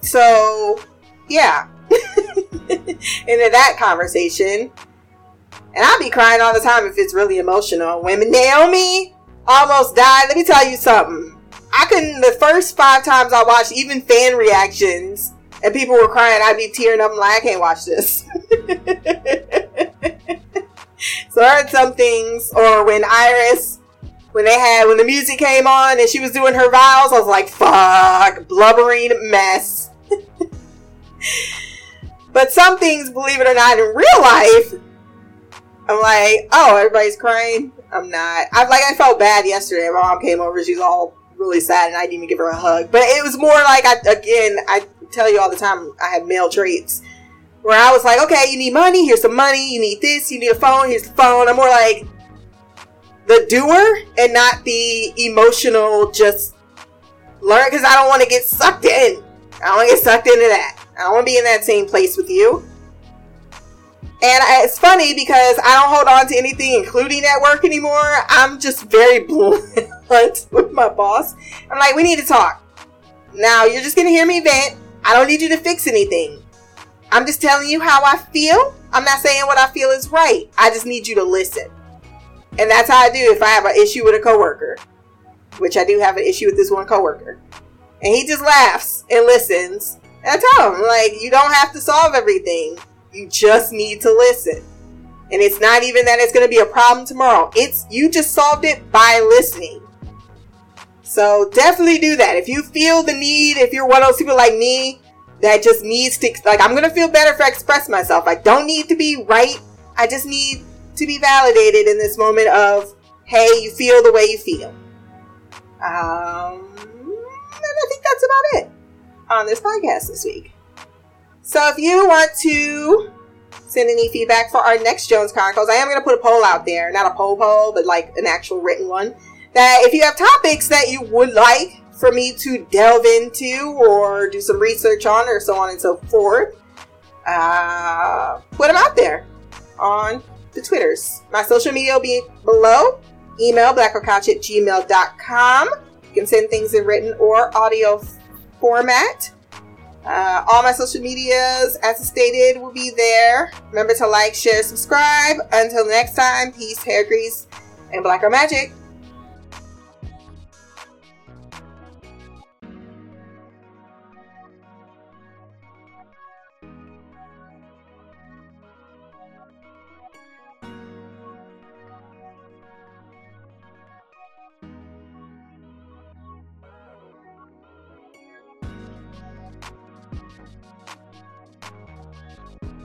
So, yeah. [laughs] Into that conversation, and I'll be crying all the time if it's really emotional. When Naomi almost died, let me tell you something. I couldn't. The first five times I watched, even fan reactions and people were crying, I'd be tearing up. Like, I can't watch this. [laughs] so I heard some things, or when Iris, when they had, when the music came on and she was doing her vows, I was like, fuck, blubbering mess. But some things, believe it or not, in real life, I'm like, oh, everybody's crying. I'm not. I'm like. I felt bad yesterday. My mom came over. She's all really sad, and I didn't even give her a hug. But it was more like, I again, I tell you all the time I have male traits where I was like, okay, you need money, here's some money, you need this, you need a phone, here's the phone. I'm more like the doer and not the emotional just learn because I don't want to get sucked in. I don't want to get sucked into that. I want to be in that same place with you. And it's funny because I don't hold on to anything, including at work anymore. I'm just very [laughs] blunt with my boss. I'm like, we need to talk. Now, you're just going to hear me vent. I don't need you to fix anything. I'm just telling you how I feel. I'm not saying what I feel is right. I just need you to listen. And that's how I do if I have an issue with a coworker, which I do have an issue with this one coworker. And he just laughs and listens. I tell him, like, you don't have to solve everything. You just need to listen. And it's not even that it's going to be a problem tomorrow. It's you just solved it by listening. So definitely do that. If you feel the need, if you're one of those people like me that just needs to, like, I'm going to feel better if I express myself. I don't need to be right. I just need to be validated in this moment of, hey, you feel the way you feel. Um, and I think that's about it on this podcast this week. So if you want to send any feedback for our next Jones Chronicles, I am going to put a poll out there. Not a poll poll, but like an actual written one that if you have topics that you would like for me to delve into or do some research on or so on and so forth, uh, put them out there on the Twitters. My social media will be below. Email blackoutcouch at gmail.com. You can send things in written or audio format. Uh, all my social medias, as stated, will be there. Remember to like, share, subscribe. Until next time, peace, hair grease, and black magic.